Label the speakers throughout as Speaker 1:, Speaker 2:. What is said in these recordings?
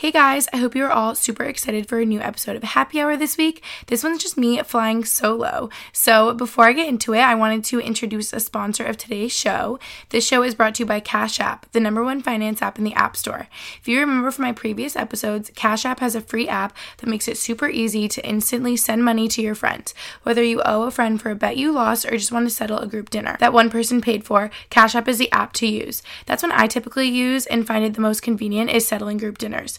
Speaker 1: Hey guys, I hope you're all super excited for a new episode of Happy Hour this week. This one's just me flying solo. So, before I get into it, I wanted to introduce a sponsor of today's show. This show is brought to you by Cash App, the number one finance app in the App Store. If you remember from my previous episodes, Cash App has a free app that makes it super easy to instantly send money to your friends. Whether you owe a friend for a bet you lost or just want to settle a group dinner that one person paid for, Cash App is the app to use. That's when I typically use and find it the most convenient is settling group dinners.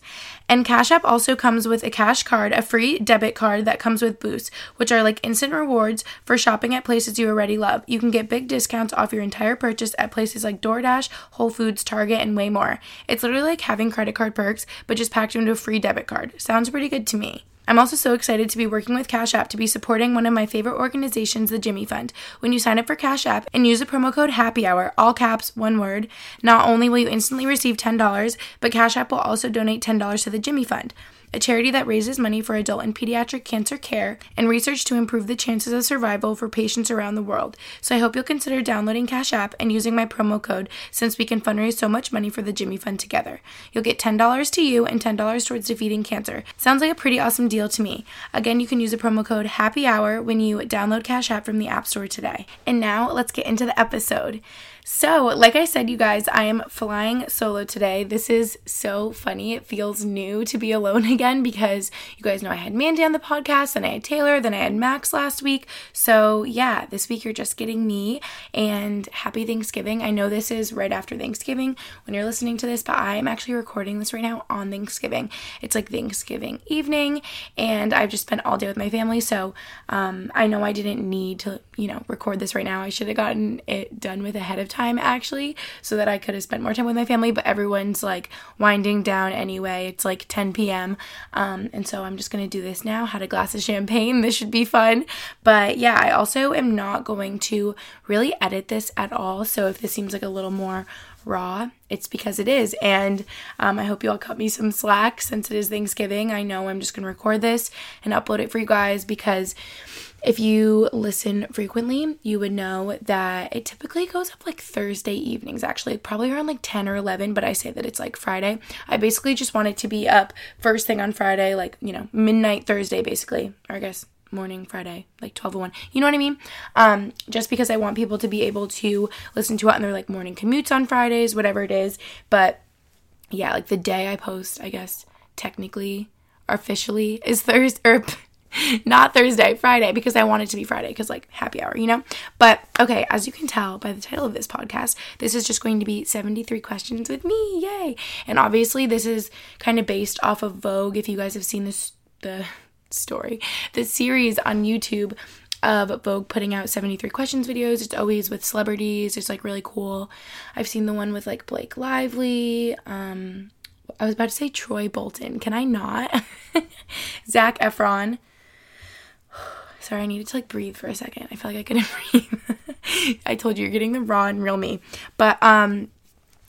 Speaker 1: And Cash App also comes with a cash card, a free debit card that comes with boosts, which are like instant rewards for shopping at places you already love. You can get big discounts off your entire purchase at places like DoorDash, Whole Foods, Target, and way more. It's literally like having credit card perks, but just packed into a free debit card. Sounds pretty good to me. I'm also so excited to be working with Cash App to be supporting one of my favorite organizations, the Jimmy Fund. When you sign up for Cash App and use the promo code Happy Hour, all caps, one word, not only will you instantly receive $10, but Cash App will also donate $10 to the Jimmy Fund a charity that raises money for adult and pediatric cancer care and research to improve the chances of survival for patients around the world. So I hope you'll consider downloading Cash App and using my promo code since we can fundraise so much money for the Jimmy Fund together. You'll get $10 to you and $10 towards defeating cancer. Sounds like a pretty awesome deal to me. Again, you can use the promo code Happy Hour when you download Cash App from the App Store today. And now let's get into the episode. So, like I said, you guys, I am flying solo today. This is so funny. It feels new to be alone again because you guys know I had Mandy on the podcast, then I had Taylor, then I had Max last week. So, yeah, this week you're just getting me and happy Thanksgiving. I know this is right after Thanksgiving when you're listening to this, but I am actually recording this right now on Thanksgiving. It's like Thanksgiving evening, and I've just spent all day with my family. So, um, I know I didn't need to, you know, record this right now. I should have gotten it done with ahead of time actually so that I could have spent more time with my family, but everyone's like winding down anyway. It's like 10 p.m. Um, and so I'm just to do this now. Had a glass of champagne. This should be fun. But yeah, I also am not going to really edit this at all. So if this seems like a little more raw, it's because it is. And um, I hope you all cut me some slack since it is Thanksgiving. I know I'm just to record this and upload it for you guys because if you listen frequently, you would know that it typically goes up like Thursday evenings, actually, probably around like 10 or 11, but I say that it's like Friday. I basically just want it to be up first thing on Friday, like, you know, midnight Thursday, basically, or I guess morning Friday, like 12 1. You know what I mean? Um, just because I want people to be able to listen to it on their like morning commutes on Fridays, whatever it is. But yeah, like the day I post, I guess technically, officially is Thursday, or not Thursday, Friday, because I want it to be Friday, because like happy hour, you know? But okay, as you can tell by the title of this podcast, this is just going to be 73 questions with me. Yay! And obviously, this is kind of based off of Vogue. If you guys have seen this, the story, the series on YouTube of Vogue putting out 73 questions videos. It's always with celebrities. It's like really cool. I've seen the one with like Blake Lively. Um, I was about to say Troy Bolton. Can I not? Zac Efron. Sorry, I needed to like breathe for a second. I feel like I couldn't breathe. I told you you're getting the raw and real me. But um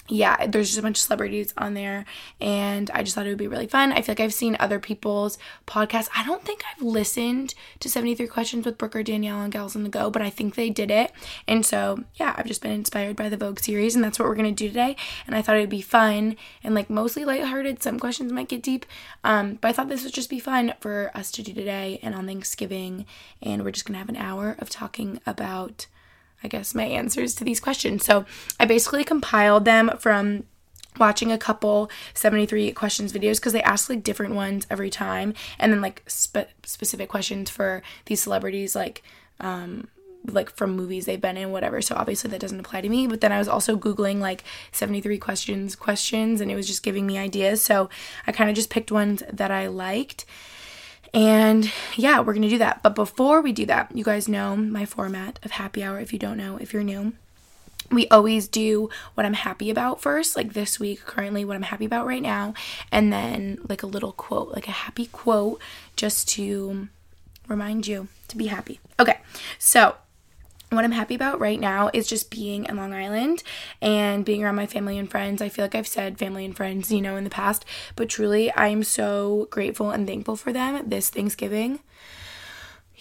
Speaker 1: yeah, there's just a bunch of celebrities on there, and I just thought it would be really fun. I feel like I've seen other people's podcasts. I don't think I've listened to 73 Questions with Brooke or Danielle and Gals on the Go, but I think they did it. And so, yeah, I've just been inspired by the Vogue series, and that's what we're gonna do today. And I thought it would be fun and like mostly lighthearted. Some questions might get deep, um, but I thought this would just be fun for us to do today and on Thanksgiving. And we're just gonna have an hour of talking about I guess, my answers to these questions. So I basically compiled them from watching a couple 73 questions videos because they ask like different ones every time and then like spe- specific questions for these celebrities like um like from movies they've been in, whatever. So obviously that doesn't apply to me. But then I was also Googling like 73 questions, questions, and it was just giving me ideas. So I kind of just picked ones that I liked. And yeah, we're gonna do that. But before we do that, you guys know my format of happy hour. If you don't know, if you're new, we always do what I'm happy about first, like this week, currently, what I'm happy about right now, and then like a little quote, like a happy quote, just to remind you to be happy. Okay, so what I'm happy about right now is just being in Long Island and being around my family and friends. I feel like I've said family and friends, you know, in the past, but truly, I'm so grateful and thankful for them this Thanksgiving.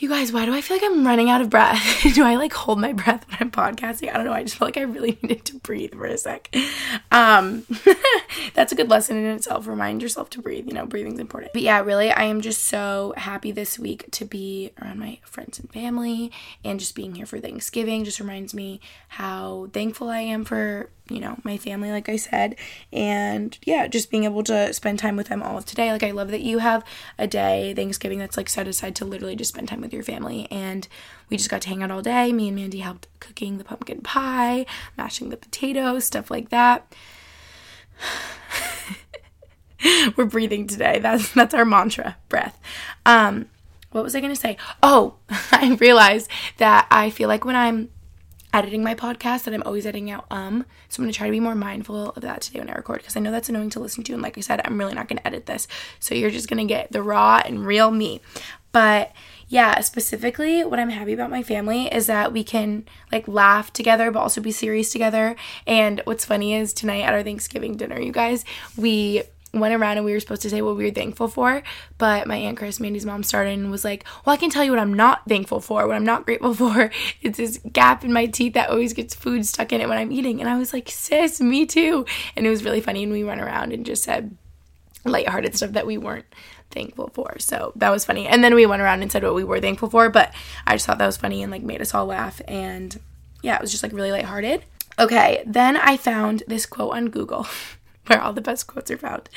Speaker 1: You guys, why do I feel like I'm running out of breath? do I like hold my breath when I'm podcasting? I don't know. I just feel like I really needed to breathe for a sec. Um, that's a good lesson in itself. Remind yourself to breathe. You know, breathing's important. But yeah, really, I am just so happy this week to be around my friends and family and just being here for Thanksgiving just reminds me how thankful I am for you know, my family, like I said. And yeah, just being able to spend time with them all of today. Like, I love that you have a day, Thanksgiving, that's like set aside to literally just spend time with your family. And we just got to hang out all day. Me and Mandy helped cooking the pumpkin pie, mashing the potatoes, stuff like that. We're breathing today. That's that's our mantra, breath. Um, what was I gonna say? Oh, I realized that I feel like when I'm editing my podcast that I'm always editing out um. So I'm gonna try to be more mindful of that today when I record because I know that's annoying to listen to. And like I said, I'm really not gonna edit this. So you're just gonna get the raw and real me. But yeah, specifically what I'm happy about my family is that we can like laugh together but also be serious together. And what's funny is tonight at our Thanksgiving dinner, you guys, we went around and we were supposed to say what we were thankful for, but my aunt Chris, Mandy's mom, started and was like, "Well, I can tell you what I'm not thankful for. What I'm not grateful for. It's this gap in my teeth that always gets food stuck in it when I'm eating." And I was like, "Sis, me too." And it was really funny. And we went around and just said lighthearted stuff that we weren't thankful for. So that was funny. And then we went around and said what we were thankful for, but I just thought that was funny and like made us all laugh. And yeah, it was just like really lighthearted. Okay, then I found this quote on Google. where all the best quotes are found.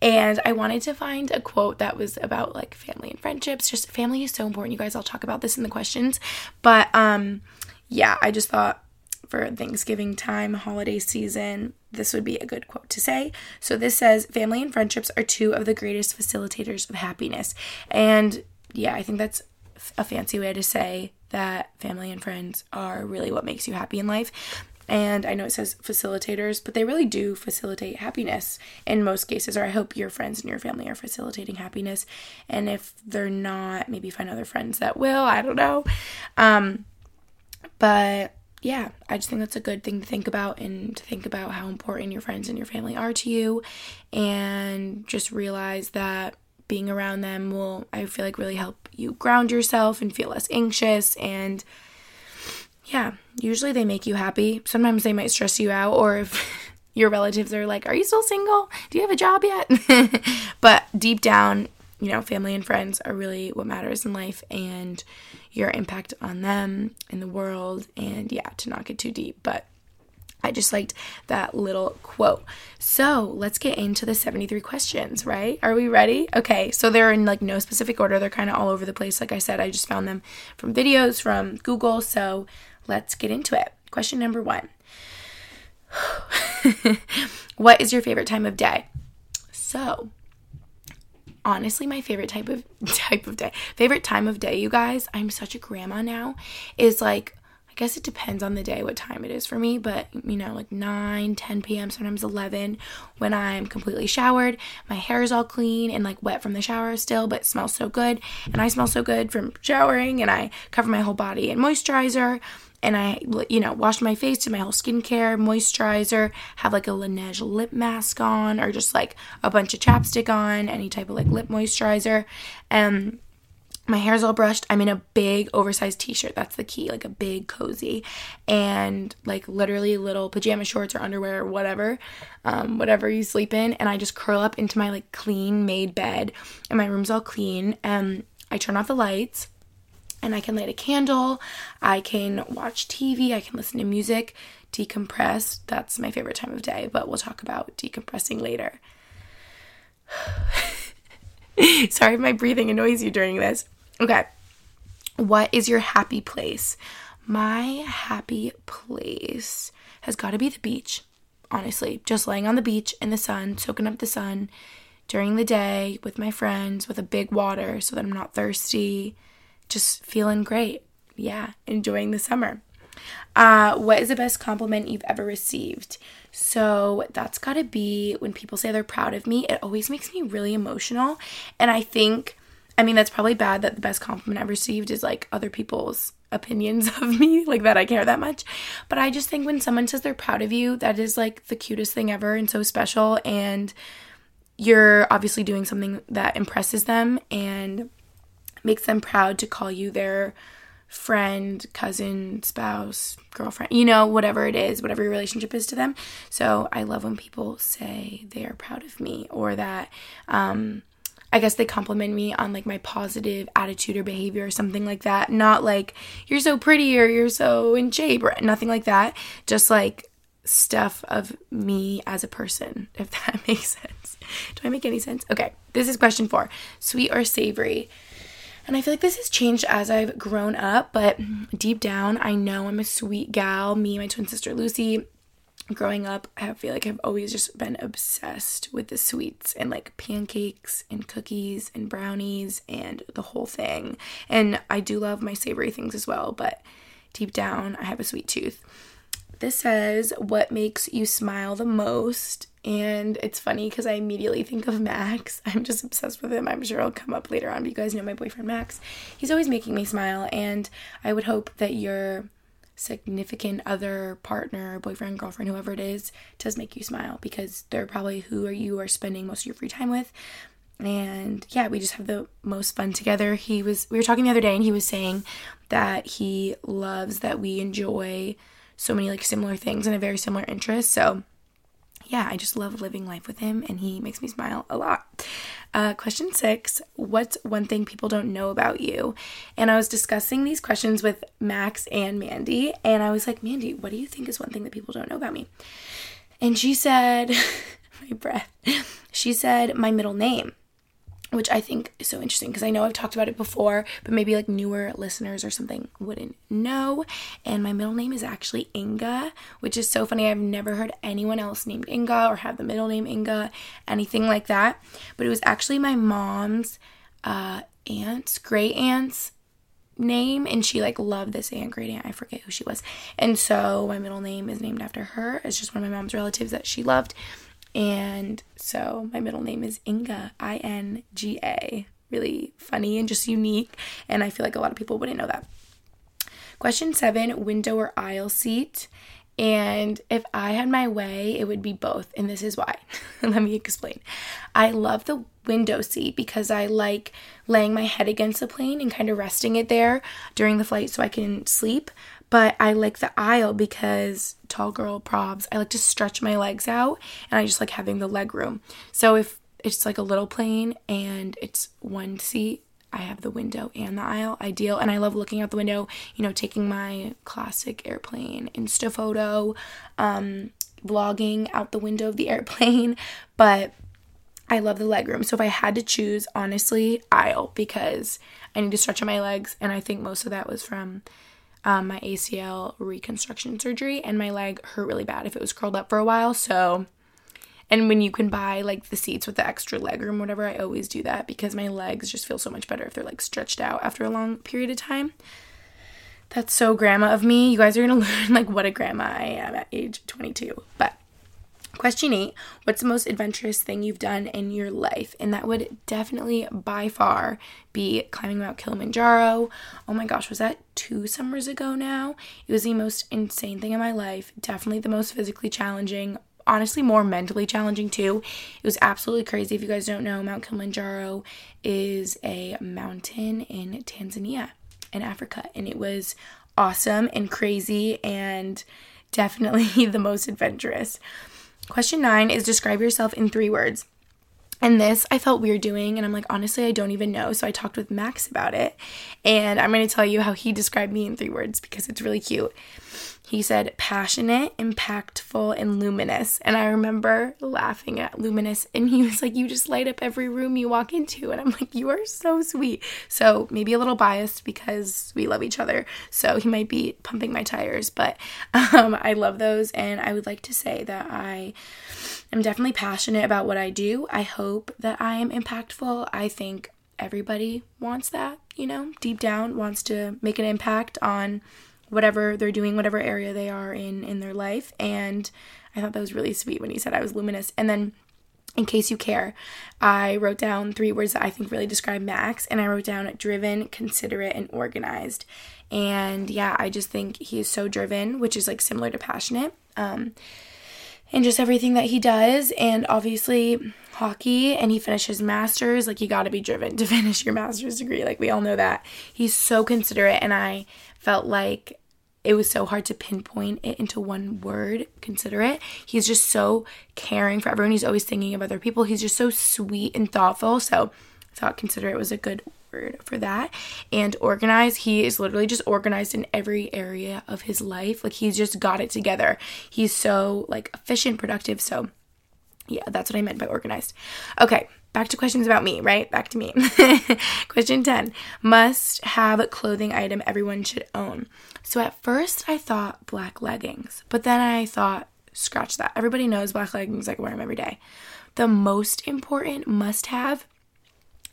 Speaker 1: And I wanted to find a quote that was about like family and friendships. Just family is so important. You guys, I'll talk about this in the questions. But um yeah, I just thought for Thanksgiving time, holiday season, this would be a good quote to say. So this says family and friendships are two of the greatest facilitators of happiness. And yeah, I think that's a fancy way to say that family and friends are really what makes you happy in life. And I know it says facilitators, but they really do facilitate happiness in most cases, or I hope your friends and your family are facilitating happiness. And if they're not, maybe find other friends that will. I don't know. Um, but yeah, I just think that's a good thing to think about and to think about how important your friends and your family are to you. And just realize that being around them will, I feel like, really help you ground yourself and feel less anxious and yeah, usually they make you happy. Sometimes they might stress you out, or if your relatives are like, Are you still single? Do you have a job yet? but deep down, you know, family and friends are really what matters in life and your impact on them in the world. And yeah, to not get too deep, but I just liked that little quote. So let's get into the 73 questions, right? Are we ready? Okay, so they're in like no specific order. They're kind of all over the place. Like I said, I just found them from videos, from Google. So let's get into it. Question number one What is your favorite time of day? So, honestly my favorite type of type of day favorite time of day you guys i'm such a grandma now is like i guess it depends on the day what time it is for me but you know like 9 10 p.m sometimes 11 when i'm completely showered my hair is all clean and like wet from the shower still but smells so good and i smell so good from showering and i cover my whole body in moisturizer and I, you know, washed my face, did my whole skincare, moisturizer, have like a Laneige lip mask on, or just like a bunch of chapstick on, any type of like lip moisturizer. And my hair's all brushed. I'm in a big oversized t-shirt. That's the key, like a big cozy, and like literally little pajama shorts or underwear or whatever, um, whatever you sleep in. And I just curl up into my like clean made bed, and my room's all clean. And I turn off the lights and I can light a candle, I can watch TV, I can listen to music, decompress. That's my favorite time of day, but we'll talk about decompressing later. Sorry if my breathing annoys you during this. Okay. What is your happy place? My happy place has got to be the beach, honestly. Just laying on the beach in the sun, soaking up the sun during the day with my friends with a big water so that I'm not thirsty. Just feeling great. Yeah, enjoying the summer. Uh, what is the best compliment you've ever received? So that's got to be when people say they're proud of me. It always makes me really emotional. And I think, I mean, that's probably bad that the best compliment I've received is like other people's opinions of me, like that I care that much. But I just think when someone says they're proud of you, that is like the cutest thing ever and so special. And you're obviously doing something that impresses them and makes them proud to call you their friend, cousin, spouse, girlfriend, you know, whatever it is, whatever your relationship is to them. So I love when people say they are proud of me or that, um, I guess they compliment me on like my positive attitude or behavior or something like that. Not like you're so pretty or you're so in shape or nothing like that. Just like stuff of me as a person, if that makes sense. Do I make any sense? Okay, this is question four sweet or savory? And I feel like this has changed as I've grown up, but deep down, I know I'm a sweet gal. Me, my twin sister Lucy, growing up, I feel like I've always just been obsessed with the sweets and like pancakes and cookies and brownies and the whole thing. And I do love my savory things as well, but deep down, I have a sweet tooth. This says, What makes you smile the most? And it's funny because I immediately think of Max. I'm just obsessed with him. I'm sure he'll come up later on. But you guys know my boyfriend Max. He's always making me smile. And I would hope that your significant other, partner, boyfriend, girlfriend, whoever it is, does make you smile because they're probably who are you are spending most of your free time with. And yeah, we just have the most fun together. He was we were talking the other day and he was saying that he loves that we enjoy so many like similar things and a very similar interest. So yeah, I just love living life with him and he makes me smile a lot. Uh, question six What's one thing people don't know about you? And I was discussing these questions with Max and Mandy, and I was like, Mandy, what do you think is one thing that people don't know about me? And she said, My breath. She said, My middle name which I think is so interesting because I know I've talked about it before, but maybe like newer listeners or something wouldn't know. And my middle name is actually Inga, which is so funny. I've never heard anyone else named Inga or have the middle name Inga, anything like that. But it was actually my mom's uh, aunt's, great aunt's name and she like loved this aunt great aunt i forget who she was and so my middle name is named after her it's just one of my mom's relatives that she loved and so my middle name is Inga, I N G A. Really funny and just unique. And I feel like a lot of people wouldn't know that. Question seven window or aisle seat. And if I had my way, it would be both. And this is why. Let me explain. I love the window seat because I like laying my head against the plane and kind of resting it there during the flight so I can sleep. But I like the aisle because tall girl probs, I like to stretch my legs out and I just like having the leg room. So if it's like a little plane and it's one seat, I have the window and the aisle, ideal. And I love looking out the window, you know, taking my classic airplane Insta photo, um, vlogging out the window of the airplane. But I love the leg room. So if I had to choose, honestly, aisle because I need to stretch out my legs. And I think most of that was from um, my ACL reconstruction surgery, and my leg hurt really bad if it was curled up for a while. So, and when you can buy like the seats with the extra leg room, whatever, I always do that because my legs just feel so much better if they're like stretched out after a long period of time. That's so grandma of me. You guys are gonna learn like what a grandma I am at age 22. But Question eight What's the most adventurous thing you've done in your life? And that would definitely, by far, be climbing Mount Kilimanjaro. Oh my gosh, was that two summers ago now? It was the most insane thing in my life. Definitely the most physically challenging. Honestly, more mentally challenging too. It was absolutely crazy. If you guys don't know, Mount Kilimanjaro is a mountain in Tanzania, in Africa. And it was awesome and crazy and definitely the most adventurous. Question nine is describe yourself in three words. And this I felt weird doing, and I'm like, honestly, I don't even know. So I talked with Max about it, and I'm gonna tell you how he described me in three words because it's really cute. He said passionate, impactful, and luminous. And I remember laughing at luminous, and he was like, You just light up every room you walk into. And I'm like, You are so sweet. So maybe a little biased because we love each other. So he might be pumping my tires, but um, I love those. And I would like to say that I am definitely passionate about what I do. I hope that I am impactful. I think everybody wants that, you know, deep down wants to make an impact on whatever they're doing, whatever area they are in in their life. And I thought that was really sweet when he said I was luminous. And then in case you care, I wrote down three words that I think really describe Max, and I wrote down driven, considerate, and organized. And yeah, I just think he is so driven, which is like similar to passionate. Um, and just everything that he does, and obviously hockey, and he finished his master's. Like, you got to be driven to finish your master's degree. Like, we all know that. He's so considerate, and I felt like it was so hard to pinpoint it into one word, considerate. He's just so caring for everyone. He's always thinking of other people. He's just so sweet and thoughtful. So I thought considerate was a good word for that. And organized, he is literally just organized in every area of his life. Like he's just got it together. He's so like efficient, productive. So yeah, that's what I meant by organized. Okay, back to questions about me, right? Back to me. Question 10 Must have clothing item everyone should own. So at first I thought black leggings, but then I thought, scratch that. Everybody knows black leggings, I can wear them every day. The most important must have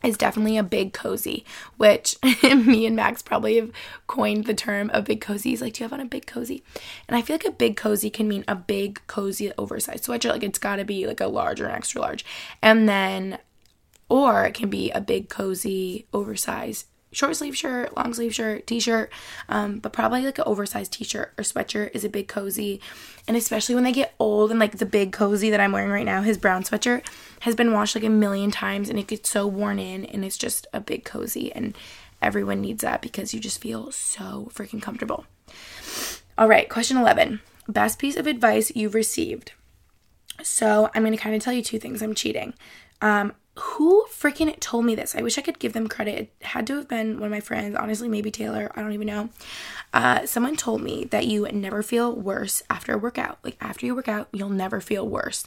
Speaker 1: is definitely a big cozy, which me and Max probably have coined the term a big cozy. He's like, Do you have on a big cozy? And I feel like a big cozy can mean a big cozy oversized sweatshirt. Like it's gotta be like a large or an extra large. And then or it can be a big cozy oversized short sleeve shirt, long sleeve shirt, t shirt, um, but probably like an oversized t shirt or sweatshirt is a big cozy. And especially when they get old and like the big cozy that I'm wearing right now, his brown sweatshirt has been washed like a million times and it gets so worn in and it's just a big cozy. And everyone needs that because you just feel so freaking comfortable. All right, question 11 best piece of advice you've received. So I'm going to kind of tell you two things. I'm cheating. Um, who freaking told me this? I wish I could give them credit. It had to have been one of my friends, honestly, maybe Taylor. I don't even know. Uh, someone told me that you never feel worse after a workout. Like after you work out, you'll never feel worse.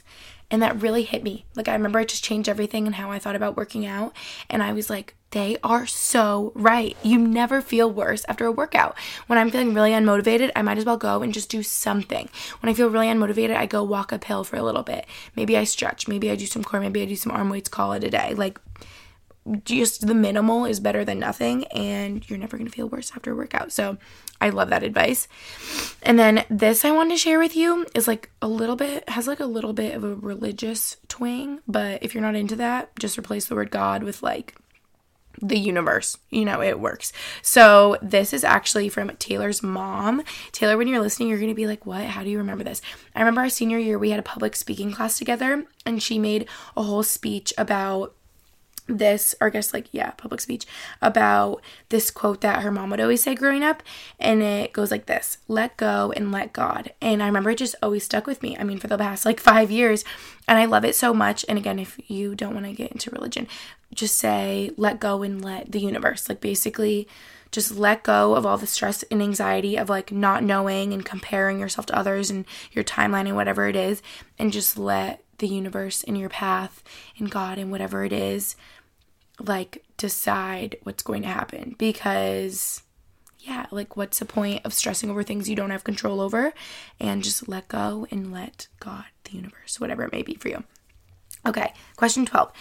Speaker 1: And that really hit me. Like I remember I just changed everything and how I thought about working out. And I was like, they are so right. You never feel worse after a workout. When I'm feeling really unmotivated, I might as well go and just do something. When I feel really unmotivated, I go walk uphill for a little bit. Maybe I stretch, maybe I do some core, maybe I do some arm weights, call it a day. Like just the minimal is better than nothing and you're never to feel worse after a workout. So I love that advice. And then this I want to share with you is like a little bit has like a little bit of a religious twang, but if you're not into that, just replace the word God with like the universe. You know, it works. So, this is actually from Taylor's mom. Taylor, when you're listening, you're going to be like, What? How do you remember this? I remember our senior year, we had a public speaking class together, and she made a whole speech about this, or I guess like, yeah, public speech about this quote that her mom would always say growing up. And it goes like this let go and let God. And I remember it just always stuck with me. I mean, for the past like five years. And I love it so much. And again, if you don't want to get into religion, just say let go and let the universe. Like basically, just let go of all the stress and anxiety of like not knowing and comparing yourself to others and your timeline and whatever it is. And just let the universe and your path and God and whatever it is like decide what's going to happen because yeah, like what's the point of stressing over things you don't have control over and just let go and let God, the universe, whatever it may be for you. Okay, question 12.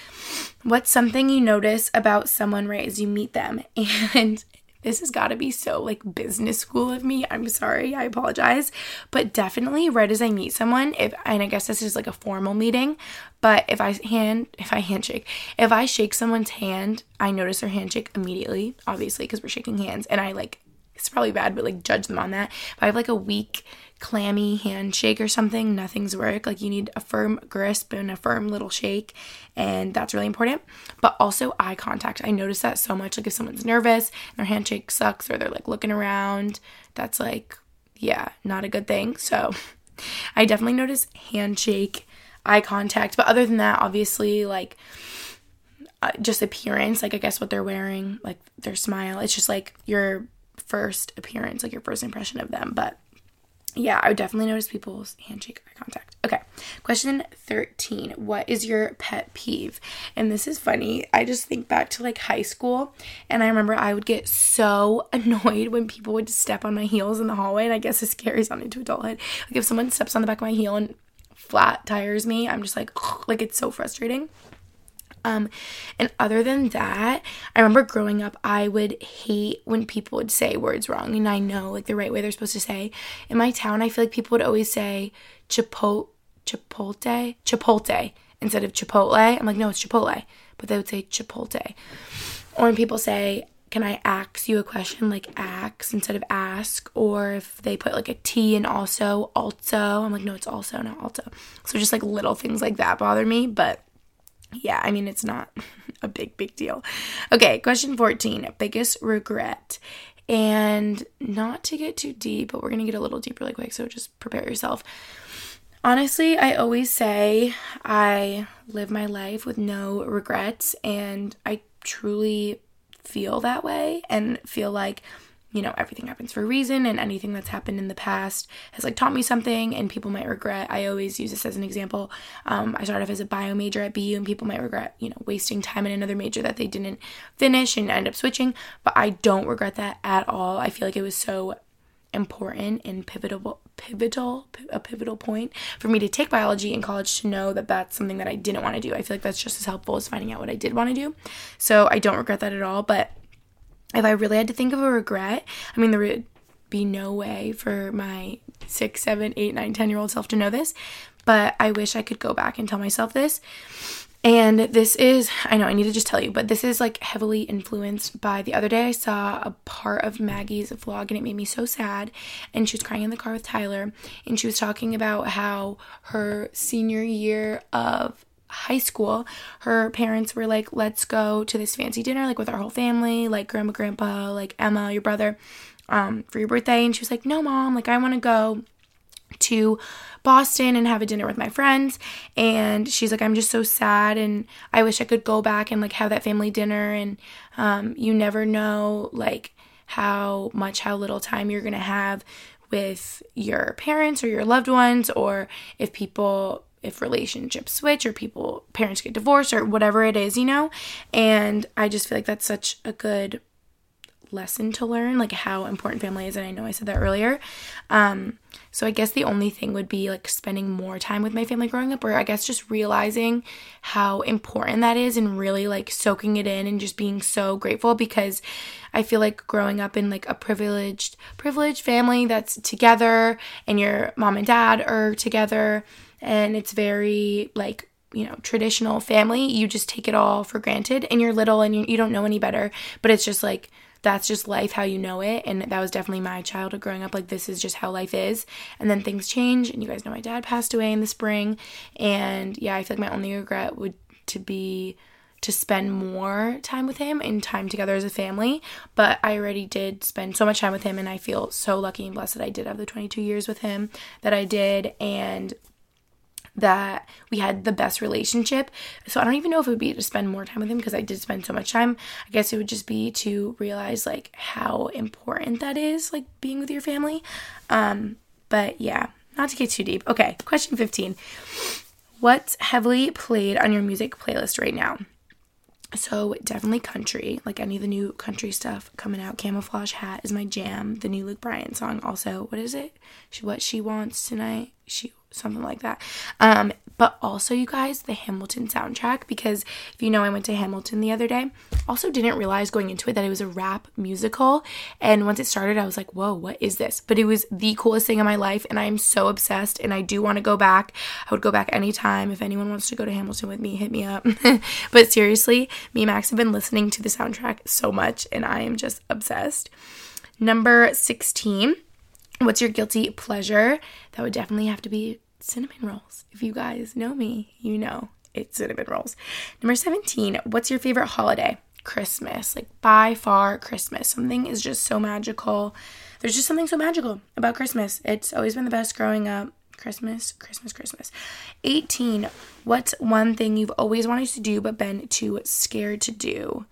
Speaker 1: What's something you notice about someone right as you meet them? And this has got to be so like business school of me. I'm sorry, I apologize. But definitely right as I meet someone, if and I guess this is like a formal meeting, but if I hand if I handshake, if I shake someone's hand, I notice their handshake immediately, obviously because we're shaking hands and I like it's probably bad, but like judge them on that. If I have like a weak clammy handshake or something, nothing's work. Like you need a firm grasp and a firm little shake, and that's really important. But also eye contact. I notice that so much. Like if someone's nervous, their handshake sucks, or they're like looking around, that's like, yeah, not a good thing. So I definitely notice handshake eye contact. But other than that, obviously, like uh, just appearance, like I guess what they're wearing, like their smile. It's just like your first appearance, like your first impression of them. But yeah, I would definitely notice people's handshake eye contact. Okay, question 13. What is your pet peeve? And this is funny. I just think back to like high school, and I remember I would get so annoyed when people would step on my heels in the hallway, and I guess this carries on into adulthood. Like if someone steps on the back of my heel and flat tires me, I'm just like, like it's so frustrating. Um, and other than that, I remember growing up, I would hate when people would say words wrong, and I know like the right way they're supposed to say. In my town, I feel like people would always say chipotle, chipotle, chipotle instead of chipotle. I'm like, no, it's chipotle, but they would say chipotle. Or when people say, can I ask you a question? Like ask instead of ask. Or if they put like a T and also, also. I'm like, no, it's also, not also. So just like little things like that bother me. But yeah, I mean, it's not a big, big deal. Okay, question 14 biggest regret. And not to get too deep, but we're going to get a little deeper really quick. So just prepare yourself. Honestly, I always say I live my life with no regrets, and I truly feel that way and feel like you know, everything happens for a reason and anything that's happened in the past has like taught me something and people might regret. I always use this as an example. Um, I started off as a bio major at BU and people might regret, you know, wasting time in another major that they didn't finish and end up switching. But I don't regret that at all. I feel like it was so important and pivotal pivotal a pivotal point for me to take biology in college to know that that's something that I didn't want to do. I feel like that's just as helpful as finding out what I did want to do. So I don't regret that at all, but if I really had to think of a regret, I mean, there would be no way for my six, seven, eight, nine, ten year old self to know this, but I wish I could go back and tell myself this. And this is, I know I need to just tell you, but this is like heavily influenced by the other day I saw a part of Maggie's vlog and it made me so sad. And she was crying in the car with Tyler and she was talking about how her senior year of high school, her parents were like, let's go to this fancy dinner, like with our whole family, like grandma, grandpa, like Emma, your brother, um, for your birthday. And she was like, no, mom, like I want to go to Boston and have a dinner with my friends. And she's like, I'm just so sad and I wish I could go back and like have that family dinner. And um, you never know like how much, how little time you're going to have with your parents or your loved ones, or if people if relationships switch or people parents get divorced or whatever it is, you know? And I just feel like that's such a good lesson to learn like how important family is and I know I said that earlier. Um so I guess the only thing would be like spending more time with my family growing up or I guess just realizing how important that is and really like soaking it in and just being so grateful because I feel like growing up in like a privileged privileged family that's together and your mom and dad are together and it's very like you know traditional family. You just take it all for granted. And you're little and you, you don't know any better. But it's just like that's just life how you know it. And that was definitely my childhood growing up. Like this is just how life is. And then things change. And you guys know my dad passed away in the spring. And yeah i feel like my only regret would to be to spend more time with him and time together as a family. But I already did spend so much time with him, and I feel so lucky and blessed that I did have the 22 years with him that I did. And that we had the best relationship. So I don't even know if it would be to spend more time with him because I did spend so much time. I guess it would just be to realize like how important that is, like being with your family. Um, but yeah, not to get too deep. Okay, question 15. What's heavily played on your music playlist right now? So definitely country, like any of the new country stuff coming out. Camouflage Hat is my jam. The new Luke Bryan song also. What is it? What she wants tonight. She something like that. Um, but also, you guys, the Hamilton soundtrack, because if you know, I went to Hamilton the other day. Also, didn't realize going into it that it was a rap musical. And once it started, I was like, whoa, what is this? But it was the coolest thing in my life, and I am so obsessed, and I do want to go back. I would go back anytime. If anyone wants to go to Hamilton with me, hit me up. but seriously, me and Max have been listening to the soundtrack so much, and I am just obsessed. Number 16. What's your guilty pleasure? That would definitely have to be cinnamon rolls. If you guys know me, you know it's cinnamon rolls. Number 17, what's your favorite holiday? Christmas. Like by far Christmas. Something is just so magical. There's just something so magical about Christmas. It's always been the best growing up. Christmas, Christmas, Christmas. 18. What's one thing you've always wanted to do but been too scared to do?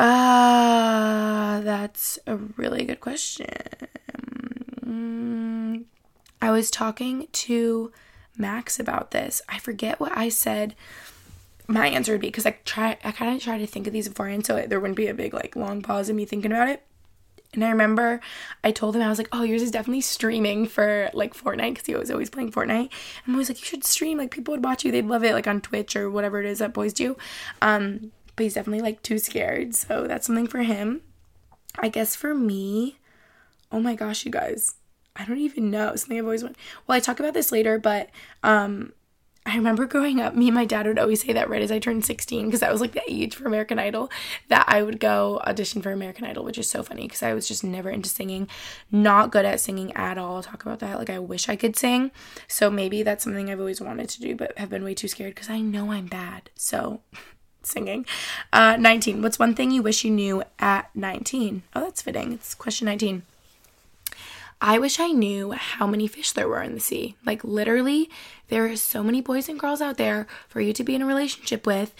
Speaker 1: Ah, uh, that's a really good question. Mm, I was talking to Max about this. I forget what I said my answer would be because I try I kind of try to think of these beforehand so there wouldn't be a big like long pause of me thinking about it. And I remember I told him I was like, "Oh, yours is definitely streaming for like Fortnite because he was always playing Fortnite." And I was like, "You should stream. Like people would watch you. They'd love it. Like on Twitch or whatever it is that boys do." Um, but he's definitely like too scared, so that's something for him. I guess for me, oh my gosh, you guys, I don't even know. Something I've always wanted. Well, I talk about this later, but um, I remember growing up, me and my dad would always say that right as I turned 16, because that was like the age for American Idol, that I would go audition for American Idol, which is so funny because I was just never into singing, not good at singing at all. Talk about that. Like, I wish I could sing. So maybe that's something I've always wanted to do, but have been way too scared because I know I'm bad. So, singing. Uh, 19. What's one thing you wish you knew at 19? Oh, that's fitting. It's question 19. I wish I knew how many fish there were in the sea. Like, literally, there are so many boys and girls out there for you to be in a relationship with.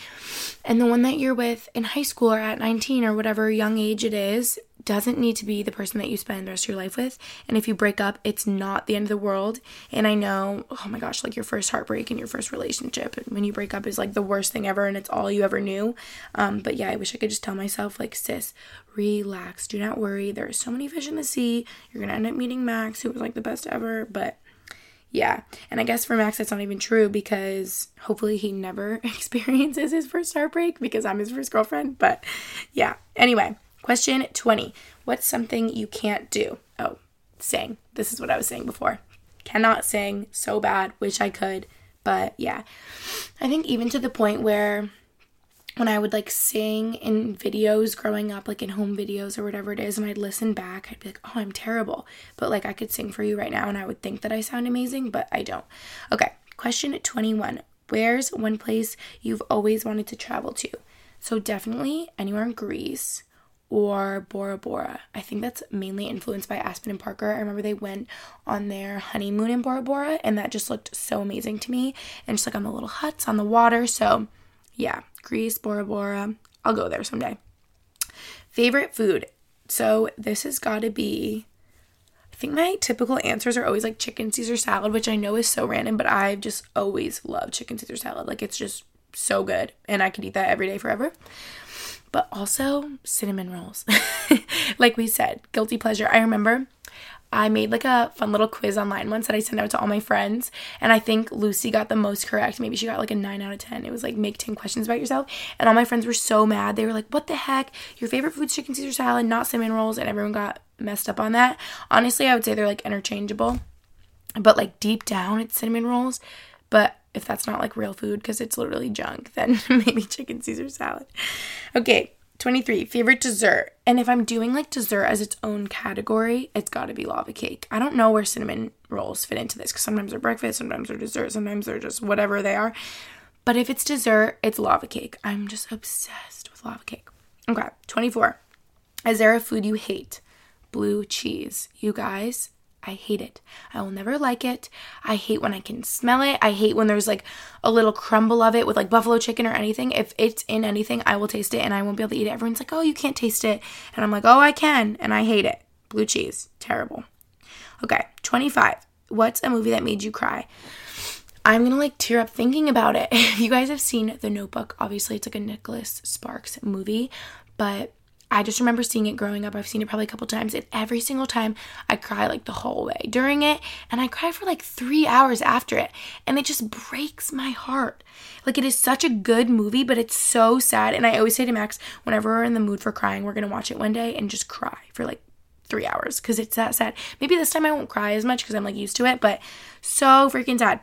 Speaker 1: And the one that you're with in high school or at 19 or whatever young age it is doesn't need to be the person that you spend the rest of your life with. And if you break up, it's not the end of the world. And I know, oh my gosh, like your first heartbreak and your first relationship, when you break up is like the worst thing ever and it's all you ever knew. Um, but yeah, I wish I could just tell myself, like, sis, relax, do not worry. There are so many fish in the sea. You're gonna end up meeting Max, who was like the best ever, but yeah. And I guess for Max, that's not even true because hopefully he never experiences his first heartbreak because I'm his first girlfriend. But yeah. Anyway, question 20 What's something you can't do? Oh, sing. This is what I was saying before. Cannot sing so bad. Wish I could. But yeah. I think even to the point where when I would like sing in videos growing up, like in home videos or whatever it is, and I'd listen back, I'd be like, oh, I'm terrible. But like I could sing for you right now and I would think that I sound amazing, but I don't. Okay, question 21 Where's one place you've always wanted to travel to? So definitely anywhere in Greece or Bora Bora. I think that's mainly influenced by Aspyn and Parker. I remember they went on their honeymoon in Bora Bora and that just looked so amazing to me. And just like on the little huts on the water. So yeah, Greece, Bora Bora. I'll go there someday. Favorite food. So this has got to be. I think my typical answers are always like chicken Caesar salad, which I know is so random, but I've just always loved chicken Caesar salad. Like it's just so good, and I could eat that every day forever. But also cinnamon rolls. like we said, guilty pleasure. I remember I made like a fun little quiz online once that I sent out to all my friends. And I think Lucy got the most correct. Maybe she got like a 9 out of 10. It was like make 10 questions about yourself. And all my friends were so mad. They were like, what the heck? Your favorite food's chicken Caesar salad, not cinnamon rolls. And everyone got messed up on that. Honestly, I would say they're like interchangeable. But like deep down, it's cinnamon rolls. But if that's not like real food because it's literally junk, then maybe chicken Caesar salad. Okay, 23, favorite dessert. And if I'm doing like dessert as its own category, it's got to be lava cake. I don't know where cinnamon rolls fit into this because sometimes they're breakfast, sometimes they're dessert, sometimes they're just whatever they are. But if it's dessert, it's lava cake. I'm just obsessed with lava cake. Okay, 24. Is there a food you hate? Blue cheese. You guys, I hate it. I will never like it. I hate when I can smell it. I hate when there's like a little crumble of it with like buffalo chicken or anything. If it's in anything, I will taste it and I won't be able to eat it. Everyone's like, oh, you can't taste it. And I'm like, oh, I can. And I hate it. Blue cheese. Terrible. Okay, 25. What's a movie that made you cry? I'm gonna like tear up thinking about it. you guys have seen The Notebook, obviously, it's like a Nicholas Sparks movie, but I just remember seeing it growing up. I've seen it probably a couple times, and every single time I cry like the whole way during it, and I cry for like three hours after it, and it just breaks my heart. Like it is such a good movie, but it's so sad. And I always say to Max, whenever we're in the mood for crying, we're gonna watch it one day and just cry for like three hours because it's that sad. Maybe this time I won't cry as much because I'm like used to it, but so freaking sad.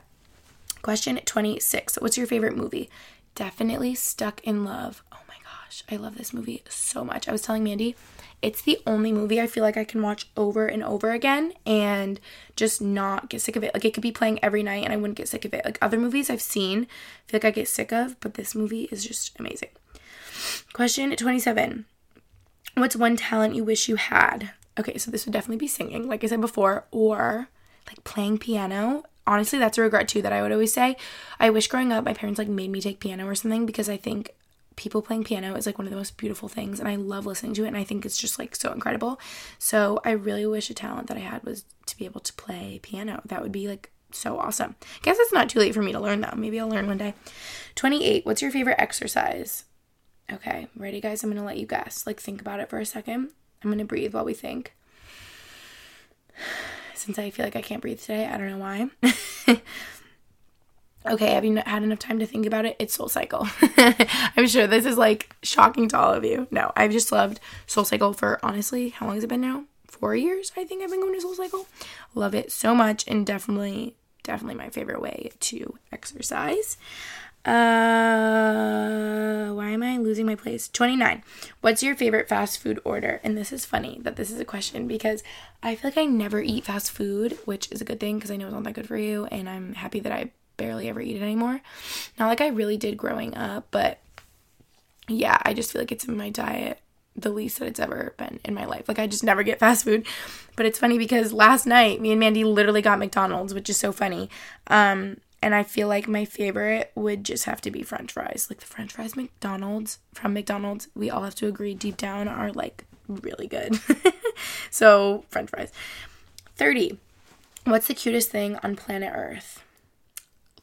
Speaker 1: Question 26 What's your favorite movie? Definitely Stuck in Love oh gosh, I love this movie so much. I was telling Mandy, it's the only movie I feel like I can watch over and over again and just not get sick of it. Like it could be playing every night and I wouldn't get sick of it. Like other movies I've seen, I feel like I get sick of, but this movie is just amazing. Question 27. What's one talent you wish you had? Okay, so this would definitely be singing, like I said before, or like playing piano. Honestly, that's a regret too that I would always say. I wish growing up my parents like made me take piano or something because I think people playing piano is like one of the most beautiful things and I love listening to it and I think it's just like so incredible. So I really wish a talent that I had was to be able to play piano. That would be like so awesome. I Guess it's not too late for me to learn though. Maybe I'll learn one day. 28. What's your favorite exercise? Okay, ready guys? I'm going to let you guess. Like think about it for a second. I'm going to breathe while we think. Since I feel like I can't breathe today, I don't know why. okay, have you had enough time to think about it? It's Soul Cycle. I'm sure this is like shocking to all of you. No, I've just loved Soul Cycle for honestly, how long has it been now? Four years, I think I've been going to Soul Cycle. Love it so much and definitely, definitely my favorite way to exercise. Uh, why am I losing my place? 29. What's your favorite fast food order? And this is funny that this is a question because I feel like I never eat fast food, which is a good thing because I know it's not that good for you. And I'm happy that I barely ever eat it anymore. Not like I really did growing up, but yeah, I just feel like it's in my diet the least that it's ever been in my life. Like I just never get fast food. But it's funny because last night me and Mandy literally got McDonald's, which is so funny. Um and I feel like my favorite would just have to be french fries. Like the french fries McDonald's from McDonald's, we all have to agree deep down are like really good. so, french fries. 30. What's the cutest thing on planet Earth?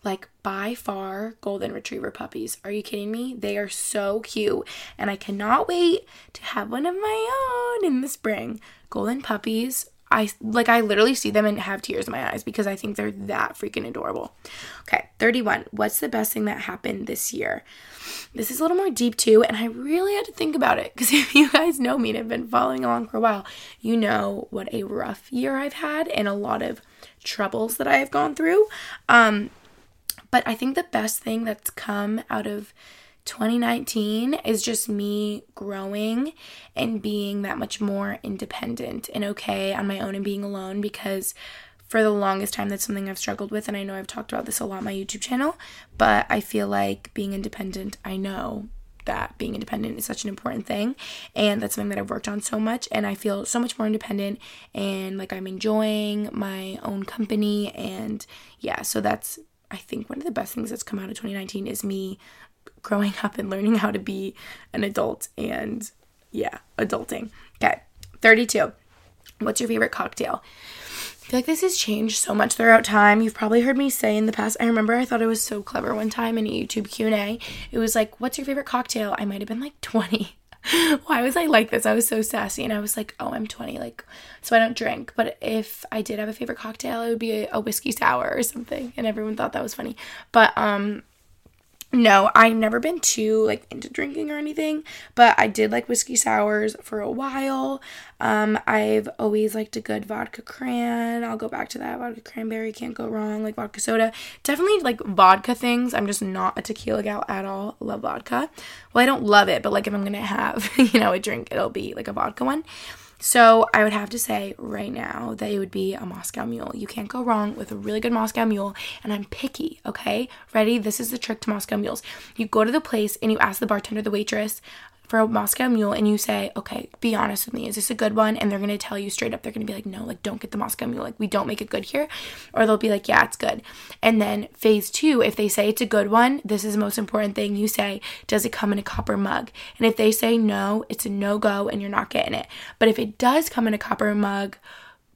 Speaker 1: Like by far golden retriever puppies. Are you kidding me? They are so cute and I cannot wait to have one of my own in the spring. Golden puppies I like I literally see them and have tears in my eyes because I think they're that freaking adorable. Okay, 31. What's the best thing that happened this year? This is a little more deep too, and I really had to think about it because if you guys know me and have been following along for a while, you know what a rough year I've had and a lot of troubles that I have gone through. Um, but I think the best thing that's come out of 2019 is just me growing and being that much more independent and okay on my own and being alone because for the longest time that's something I've struggled with. And I know I've talked about this a lot on my YouTube channel, but I feel like being independent, I know that being independent is such an important thing. And that's something that I've worked on so much. And I feel so much more independent and like I'm enjoying my own company. And yeah, so that's I think one of the best things that's come out of 2019 is me growing up and learning how to be an adult and yeah, adulting. Okay, 32. What's your favorite cocktail? I feel like this has changed so much throughout time. You've probably heard me say in the past. I remember I thought it was so clever one time in a YouTube Q&A. It was like, "What's your favorite cocktail?" I might have been like 20. Why was I like this? I was so sassy and I was like, "Oh, I'm 20." Like, so I don't drink, but if I did have a favorite cocktail, it would be a, a whiskey sour or something, and everyone thought that was funny. But um no, I've never been too like into drinking or anything, but I did like whiskey sours for a while. Um, I've always liked a good vodka cran. I'll go back to that vodka cranberry, can't go wrong. Like vodka soda, definitely like vodka things. I'm just not a tequila gal at all. Love vodka. Well, I don't love it, but like if I'm gonna have you know a drink, it'll be like a vodka one. So I would have to say right now that it would be a Moscow Mule. You can't go wrong with a really good Moscow Mule. And I'm picky, okay? Ready? This is the trick to Moscow Mules. You go to the place and you ask the bartender, the waitress, for a Moscow Mule and you say, okay, be honest with me, is this a good one? And they're gonna tell you straight up, they're gonna be like, no, like don't get the Moscow Mule, like we don't make it good here. Or they'll be like, yeah, it's good. And then phase two, if they say it's a good one, this is the most important thing you say, does it come in a copper mug? And if they say no, it's a no go and you're not getting it. But if it does come in a copper mug,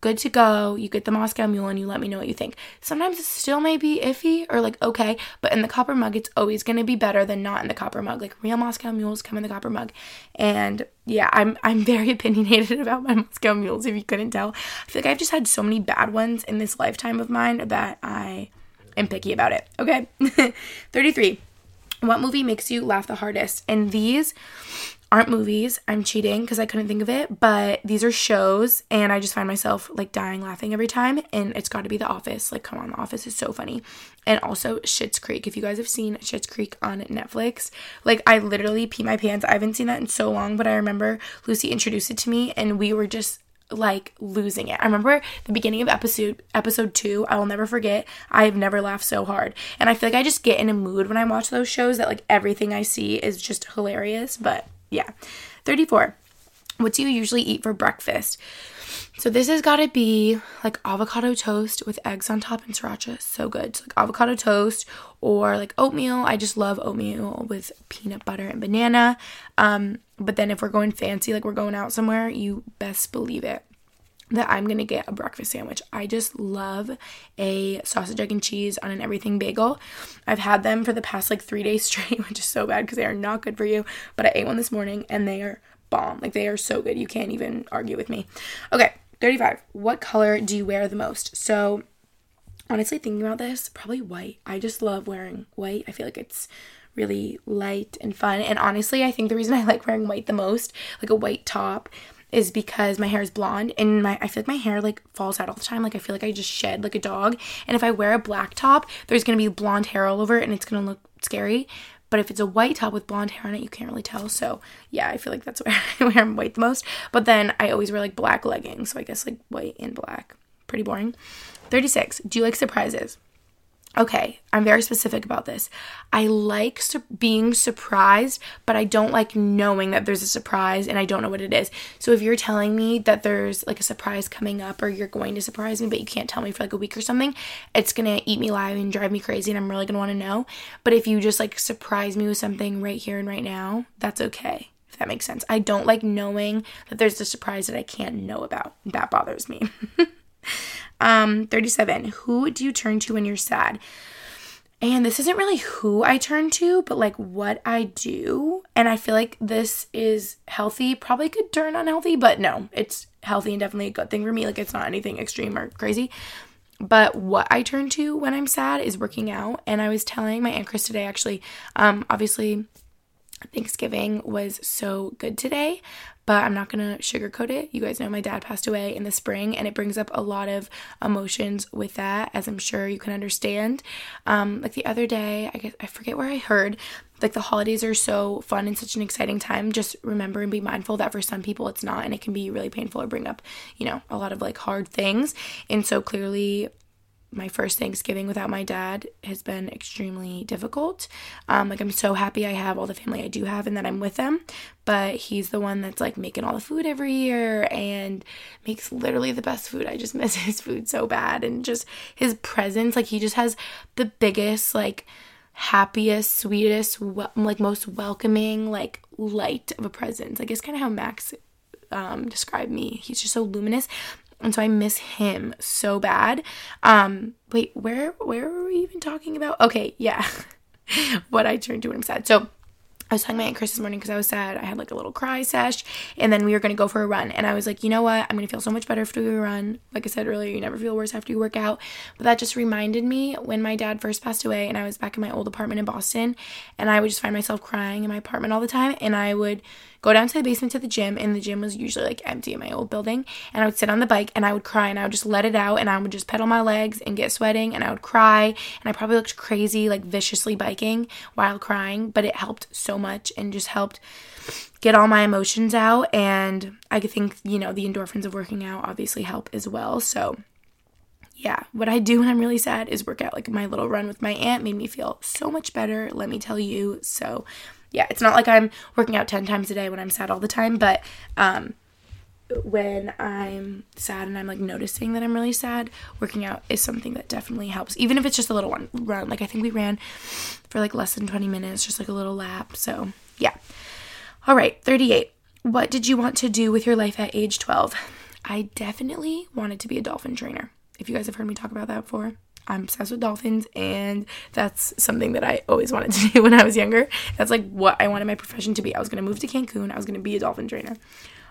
Speaker 1: good to go. You get the Moscow Mule and you let me know what you think. Sometimes it still may be iffy or like okay, but in the copper mug, it's always going to be better than not in the copper mug. Like real Moscow Mules come in the copper mug. And yeah, I'm I'm very opinionated about my Moscow Mules if you couldn't tell. I feel like I've just had so many bad ones in this lifetime of mine that I am picky about it. Okay. 33. What movie makes you laugh the hardest? And these aren't movies. I'm cheating because I couldn't think of it, but these are shows and I just find myself like dying laughing every time and it's got to be The Office. Like come on, The Office is so funny. And also Schitt's Creek. If you guys have seen Schitt's Creek on Netflix, like I literally pee my pants. I haven't seen that in so long, but I remember Lucy introduced it to me and we were just like losing it. I remember the beginning of episode episode 2, I will never forget. I have never laughed so hard. And I feel like I just get in a mood when I watch those shows that like everything I see is just hilarious, but yeah. 34. What do you usually eat for breakfast? So this has got to be like avocado toast with eggs on top and sriracha. So good. So like avocado toast or like oatmeal. I just love oatmeal with peanut butter and banana. Um, but then if we're going fancy, like we're going out somewhere, you best believe it that I'm gonna get a breakfast sandwich. I just love a sausage, egg, and cheese on an everything bagel. I've had them for the past like three days straight, which is so bad because they are not good for you. But I ate one this morning and they are bomb. Like they are so good. You can't even argue with me. Okay, 35. What color do you wear the most? So, honestly, thinking about this, probably white. I just love wearing white. I feel like it's really light and fun. And honestly, I think the reason I like wearing white the most, like a white top, is because my hair is blonde and my I feel like my hair like falls out all the time. Like I feel like I just shed like a dog. And if I wear a black top, there's gonna be blonde hair all over it and it's gonna look scary. But if it's a white top with blonde hair on it, you can't really tell. So yeah, I feel like that's where I wear white the most. But then I always wear like black leggings. So I guess like white and black. Pretty boring. 36. Do you like surprises? Okay, I'm very specific about this. I like su- being surprised, but I don't like knowing that there's a surprise and I don't know what it is. So if you're telling me that there's like a surprise coming up or you're going to surprise me, but you can't tell me for like a week or something, it's gonna eat me alive and drive me crazy and I'm really gonna wanna know. But if you just like surprise me with something right here and right now, that's okay. If that makes sense. I don't like knowing that there's a surprise that I can't know about. That bothers me. Um, 37. Who do you turn to when you're sad? And this isn't really who I turn to, but like what I do. And I feel like this is healthy. Probably could turn unhealthy, but no, it's healthy and definitely a good thing for me. Like it's not anything extreme or crazy. But what I turn to when I'm sad is working out. And I was telling my Aunt Chris today, actually, um, obviously Thanksgiving was so good today, but I'm not gonna sugarcoat it. You guys know my dad passed away in the spring, and it brings up a lot of emotions with that, as I'm sure you can understand. Um, like the other day, I guess I forget where I heard, like the holidays are so fun and such an exciting time. Just remember and be mindful that for some people it's not, and it can be really painful or bring up, you know, a lot of like hard things. And so clearly, my first Thanksgiving without my dad has been extremely difficult. Um, like I'm so happy I have all the family I do have and that I'm with them, but he's the one that's like making all the food every year and makes literally the best food. I just miss his food so bad and just his presence. Like he just has the biggest like happiest, sweetest, like most welcoming like light of a presence. I guess kind of how Max um, described me. He's just so luminous. And so I miss him so bad. Um, wait, where where were we even talking about? Okay, yeah. what I turned to when I'm sad. So I was telling my Aunt Chris this morning because I was sad. I had like a little cry sesh, and then we were gonna go for a run. And I was like, you know what? I'm gonna feel so much better after we run. Like I said earlier, you never feel worse after you work out. But that just reminded me when my dad first passed away, and I was back in my old apartment in Boston, and I would just find myself crying in my apartment all the time, and I would go down to the basement to the gym, and the gym was usually like empty in my old building. And I would sit on the bike and I would cry and I would just let it out and I would just pedal my legs and get sweating and I would cry. And I probably looked crazy, like viciously biking while crying, but it helped so much and just helped get all my emotions out. And I think, you know, the endorphins of working out obviously help as well. So, yeah, what I do when I'm really sad is work out. Like my little run with my aunt made me feel so much better, let me tell you. So, yeah, it's not like I'm working out 10 times a day when I'm sad all the time, but um, when I'm sad and I'm like noticing that I'm really sad, working out is something that definitely helps. Even if it's just a little one run. Like I think we ran for like less than 20 minutes, just like a little lap. So, yeah. All right, 38. What did you want to do with your life at age 12? I definitely wanted to be a dolphin trainer. If you guys have heard me talk about that before, I'm obsessed with dolphins, and that's something that I always wanted to do when I was younger. That's like what I wanted my profession to be. I was to move to Cancun, I was to be a dolphin trainer.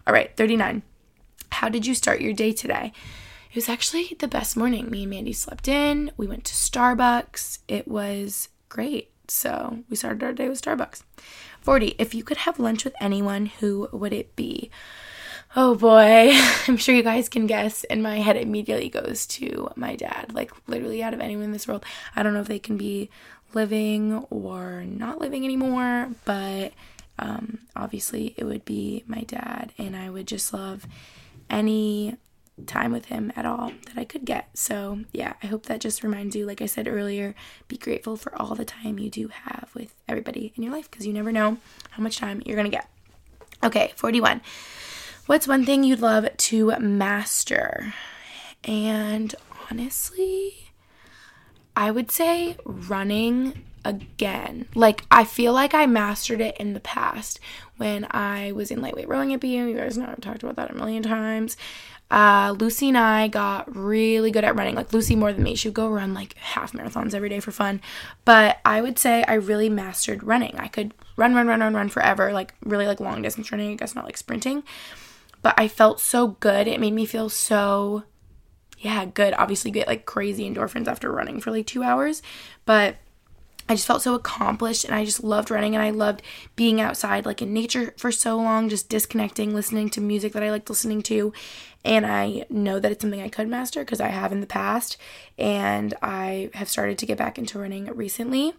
Speaker 1: All right, 39. How did you start your day today? It was actually the best morning. Me and Mandy slept in, we went to Starbucks. It was great. So we started our day with Starbucks. 40. If you could have lunch with anyone, who would it be? Oh boy, I'm sure you guys can guess. And my head immediately goes to my dad. Like, literally, out of anyone in this world, I don't know if they can be living or not living anymore, but um, obviously, it would be my dad. And I would just love any time with him at all that I could get. So, yeah, I hope that just reminds you, like I said earlier, be grateful for all the time you do have with everybody in your life because you never know how much time you're going to get. Okay, 41. What's one thing you'd love to master? And honestly, I would say running again. Like, I feel like I mastered it in the past when I was in lightweight rowing at BU. You guys know I've talked about that a million times. Uh, Lucy and I got really good at running. Like, Lucy more than me. She would go run like half marathons every day for fun. But I would say I really mastered running. I could run, run, run, run, run forever. Like, really like long distance running. I guess not like sprinting. But I felt so good. It made me feel so yeah, good. Obviously, get like crazy endorphins after running for like two hours, but I just felt so accomplished and I just loved running and I loved being outside, like in nature for so long, just disconnecting, listening to music that I liked listening to. And I know that it's something I could master because I have in the past. And I have started to get back into running recently.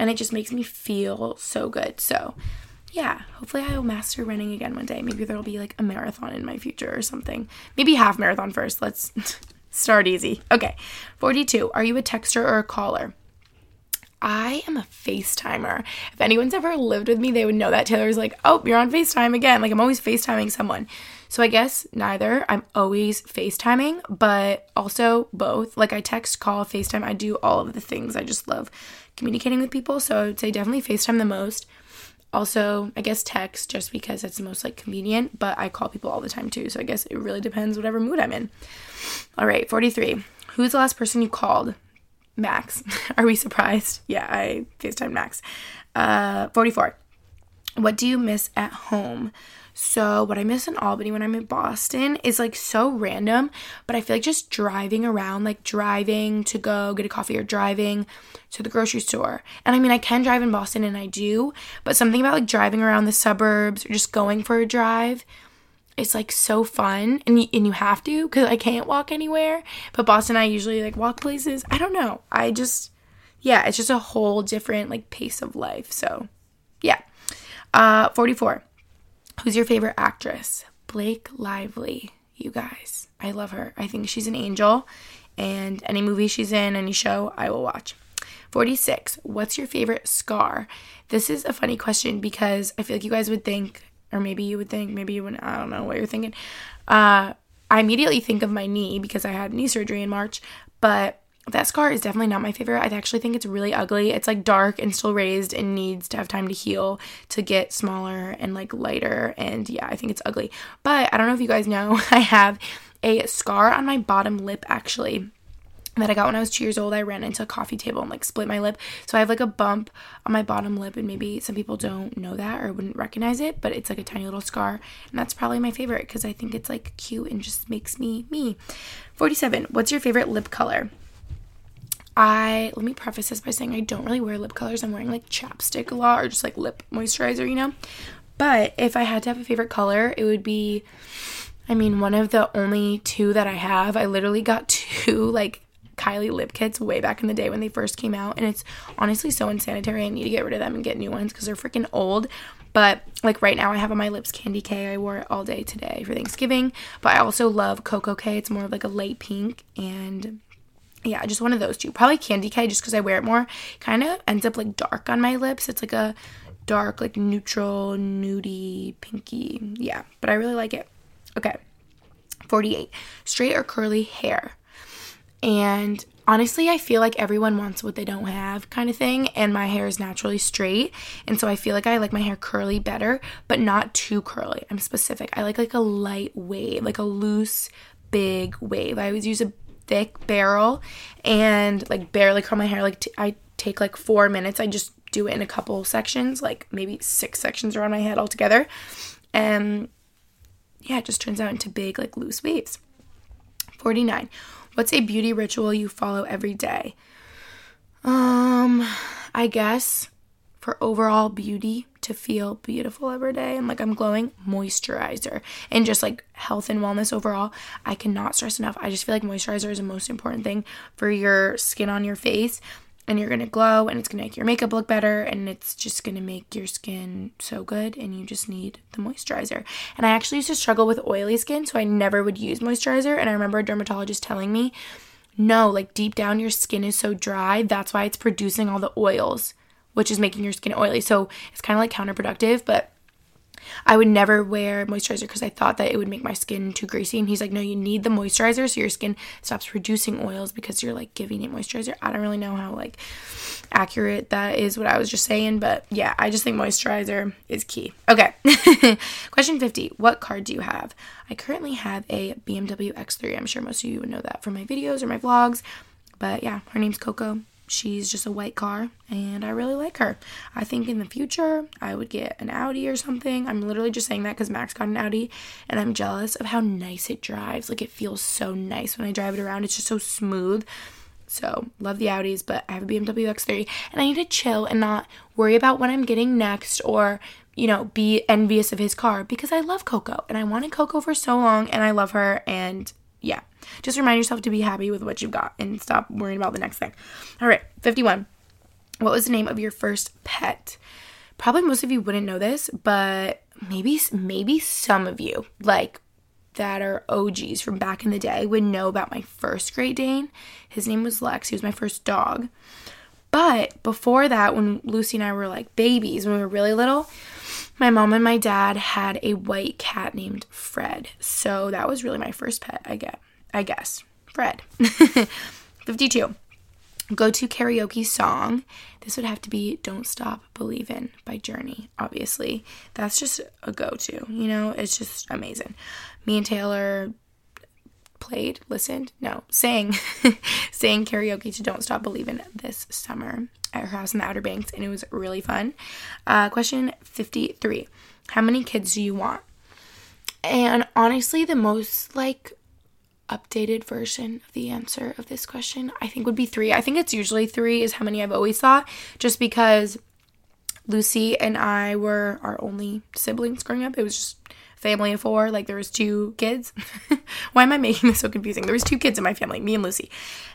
Speaker 1: And it just makes me feel so good. So, yeah, hopefully I will master running again one day. Maybe there'll be like a marathon in my future or something. Maybe half marathon first. Let's start easy. Okay, 42. Are you a texter or a caller? I am a FaceTimer. If anyone's ever lived with me, they would know that Taylor's like, oh, you're on FaceTime again. Like, I'm always FaceTiming someone. So I guess neither. I'm always FaceTiming, but also both. Like, I text, call, FaceTime. I do all of the things. I just love communicating with people. So I would say definitely FaceTime the most. Also, I guess text just because it's the most like convenient, but I call people all the time too. So I guess it really depends whatever mood I'm in. All right, 43. Who's the last person you called? Max. Are we surprised? Yeah, I FaceTime Max. Uh, 44. What do you miss at home? So, what I miss in Albany when I'm in Boston is like so random, but I feel like just driving around, like driving to go get a coffee or driving to the grocery store. And I mean, I can drive in Boston and I do, but something about like driving around the suburbs or just going for a drive it's like so fun and you, and you have to because I can't walk anywhere. But Boston, I usually like walk places. I don't know. I just, yeah, it's just a whole different like pace of life. So, yeah. Uh, 44. Who's your favorite actress? Blake Lively. You guys, I love her. I think she's an angel. And any movie she's in, any show, I will watch. 46. What's your favorite scar? This is a funny question because I feel like you guys would think or maybe you would think, maybe you wouldn't, I don't know what you're thinking. Uh, I immediately think of my knee because I had knee surgery in March, but that scar is definitely not my favorite. I actually think it's really ugly. It's like dark and still raised and needs to have time to heal to get smaller and like lighter. And yeah, I think it's ugly. But I don't know if you guys know, I have a scar on my bottom lip actually that I got when I was two years old. I ran into a coffee table and like split my lip. So I have like a bump on my bottom lip, and maybe some people don't know that or wouldn't recognize it, but it's like a tiny little scar. And that's probably my favorite because I think it's like cute and just makes me me. 47. What's your favorite lip color? I let me preface this by saying I don't really wear lip colors. I'm wearing like chapstick a lot or just like lip moisturizer, you know. But if I had to have a favorite color, it would be I mean, one of the only two that I have. I literally got two like Kylie lip kits way back in the day when they first came out, and it's honestly so unsanitary. I need to get rid of them and get new ones because they're freaking old. But like right now, I have on my lips Candy K. I wore it all day today for Thanksgiving. But I also love Koko K. It's more of like a light pink and yeah, just one of those two. Probably Candy K just because I wear it more. Kind of ends up like dark on my lips. It's like a dark, like neutral, nudie, pinky. Yeah, but I really like it. Okay. 48. Straight or curly hair. And honestly, I feel like everyone wants what they don't have kind of thing. And my hair is naturally straight. And so I feel like I like my hair curly better, but not too curly. I'm specific. I like like a light wave, like a loose, big wave. I always use a thick barrel and like barely curl my hair. Like t- I take like four minutes. I just do it in a couple sections, like maybe six sections around my head altogether. And yeah, it just turns out into big, like loose waves. 49. What's a beauty ritual you follow every day? Um, I guess for overall beauty to feel beautiful every day and like I'm glowing, moisturizer and just like health and wellness overall. I cannot stress enough. I just feel like moisturizer is the most important thing for your skin on your face and you're gonna glow and it's gonna make your makeup look better and it's just gonna make your skin so good and you just need the moisturizer and i actually used to struggle with oily skin so i never would use moisturizer and i remember a dermatologist telling me no like deep down your skin is so dry that's why it's producing all the oils which is making your skin oily so it's kind of like counterproductive but I would never wear moisturizer because I thought that it would make my skin too greasy. And he's like, no, you need the moisturizer so your skin stops producing oils because you're like giving it moisturizer. I don't really know how like accurate that is what I was just saying, but yeah, I just think moisturizer is key. Okay. Question 50. What car do you have? I currently have a BMW X3. I'm sure most of you would know that from my videos or my vlogs. But yeah, her name's Coco she's just a white car and I really like her. I think in the future I would get an Audi or something. I'm literally just saying that because Max got an Audi and I'm jealous of how nice it drives. Like it feels so nice when I drive it around, it's just so smooth. So, love the Audis, but I have a BMW X3 and I need to chill and not worry about what I'm getting next or, you know, be envious of his car because I love Coco and I wanted Coco for so long and I love her and yeah. Just remind yourself to be happy with what you've got and stop worrying about the next thing. All right, 51. What was the name of your first pet? Probably most of you wouldn't know this, but maybe maybe some of you like that are OGs from back in the day would know about my first Great Dane. His name was Lex. He was my first dog. But before that, when Lucy and I were like babies, when we were really little, my mom and my dad had a white cat named Fred. So that was really my first pet, I get. I guess. Fred. 52. Go to karaoke song. This would have to be Don't Stop Believin' by Journey, obviously. That's just a go to, you know? It's just amazing. Me and Taylor played, listened, no, sang, sang karaoke to Don't Stop Believin' this summer at her house in the Outer Banks, and it was really fun. Uh, question 53 How many kids do you want? And honestly, the most like updated version of the answer of this question, I think would be three. I think it's usually three, is how many I've always thought, just because Lucy and I were our only siblings growing up. It was just family of four. Like there was two kids. Why am I making this so confusing? There was two kids in my family, me and Lucy.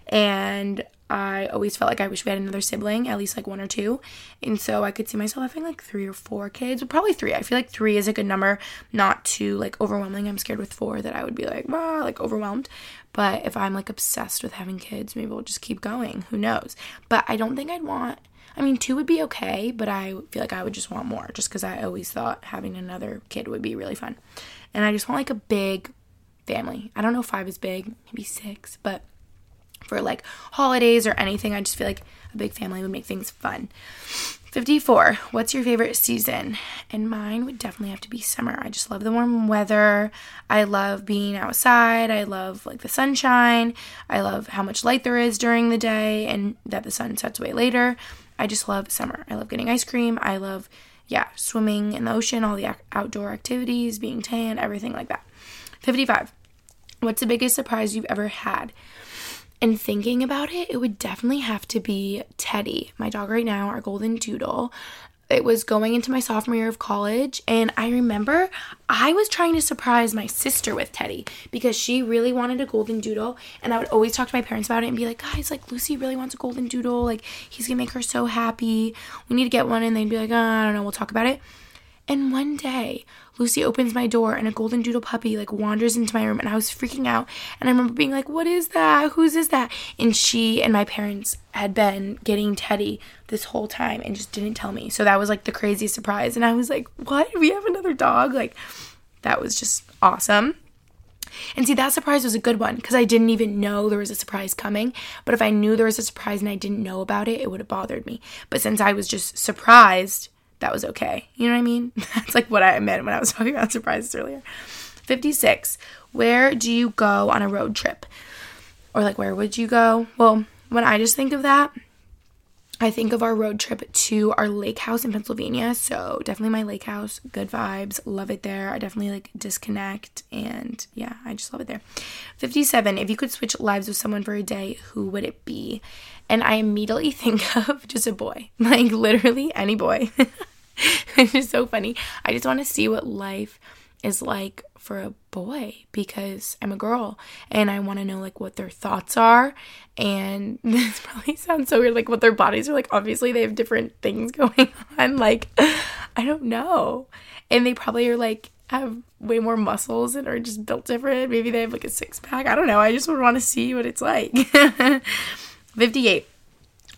Speaker 1: And I always felt like I wish we had another sibling, at least like one or two. And so I could see myself having like three or four kids, probably three. I feel like three is a good number, not too like overwhelming. I'm scared with four that I would be like, ah, like overwhelmed. But if I'm like obsessed with having kids, maybe we'll just keep going. Who knows? But I don't think I'd want I mean, two would be okay, but I feel like I would just want more just because I always thought having another kid would be really fun. And I just want like a big family. I don't know if five is big, maybe six, but for like holidays or anything, I just feel like a big family would make things fun. 54. What's your favorite season? And mine would definitely have to be summer. I just love the warm weather. I love being outside. I love like the sunshine. I love how much light there is during the day and that the sun sets way later. I just love summer. I love getting ice cream. I love, yeah, swimming in the ocean, all the outdoor activities, being tan, everything like that. 55. What's the biggest surprise you've ever had? And thinking about it, it would definitely have to be Teddy, my dog right now, our golden doodle it was going into my sophomore year of college and i remember i was trying to surprise my sister with teddy because she really wanted a golden doodle and i would always talk to my parents about it and be like guys like lucy really wants a golden doodle. Like he's gonna make her so happy. We need to get one and they'd be like oh, i don't know. We'll talk about it and one day Lucy opens my door and a golden doodle puppy like wanders into my room and I was freaking out. And I remember being like what is that? Whose is that? And she and my parents had been getting Teddy this whole time and just didn't tell me. So that was like the craziest surprise. And I was like what? We have another dog? Like that was just awesome. And see, that surprise was a good one because I didn't even know there was a surprise coming. But if I knew there was a surprise and I didn't know about it, it would have bothered me. But since I was just surprised, that was okay. You know what I mean? That's like what I meant when I was talking about surprises earlier. 56. Where do you go on a road trip? Or like, where would you go? Well, when I just think of that, I think of our road trip to our lake house in Pennsylvania. So definitely my lake house, good vibes, love it there. I definitely like disconnect and yeah, I just love it there. 57. If you could switch lives with someone for a day, who would it be? And I immediately think of just a boy, like literally any boy. it's just so funny. I just want to see what life is like for a boy because I'm a girl and I want to know like what their thoughts are. And this probably sounds so weird like what their bodies are like obviously they have different things going on like I don't know. And they probably are like have way more muscles and are just built different. Maybe they have like a six pack I don't know. I just would want to see what it's like. 58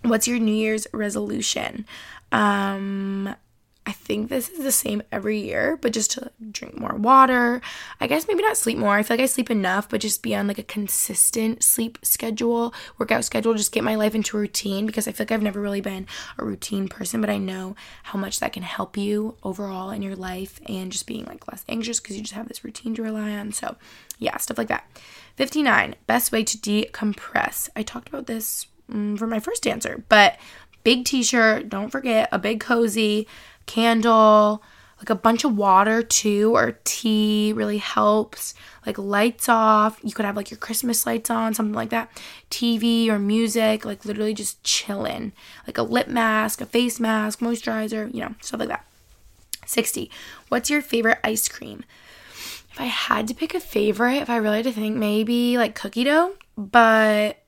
Speaker 1: what's your new year's resolution? Um I think this is the same every year, but just to drink more water. I guess maybe not sleep more. I feel like I sleep enough, but just be on like a consistent sleep schedule, workout schedule, just get my life into a routine because I feel like I've never really been a routine person, but I know how much that can help you overall in your life and just being like less anxious because you just have this routine to rely on. So, yeah, stuff like that. 59, best way to decompress. I talked about this mm, for my first answer, but big t shirt, don't forget a big cozy candle, like a bunch of water too, or tea really helps. Like lights off. You could have like your Christmas lights on, something like that. TV or music, like literally just chilling. Like a lip mask, a face mask, moisturizer, you know, stuff like that. 60. What's your favorite ice cream? If I had to pick a favorite, if I really had to think, maybe like cookie dough, but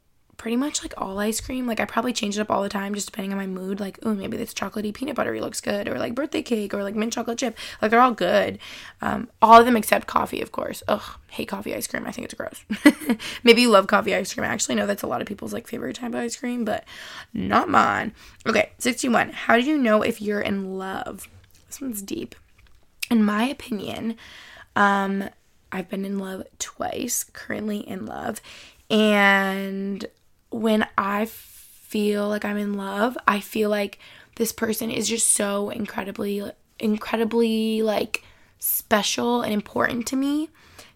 Speaker 1: pretty much like all ice cream. Like I probably change it up all the time just depending on my mood. Like, oh, maybe this chocolatey peanut buttery looks good, or like birthday cake, or like mint chocolate chip. Like they're all good. Um, all of them except coffee, of course. Ugh, hate coffee ice cream. I think it's gross. maybe you love coffee ice cream. I actually know that's a lot of people's like favorite type of ice cream, but not mine. Okay, 61. How do you know if you're in love? This one's deep. In my opinion, um, I've been in love twice, currently in love. And when I feel like I'm in love, I feel like this person is just so incredibly, incredibly like special and important to me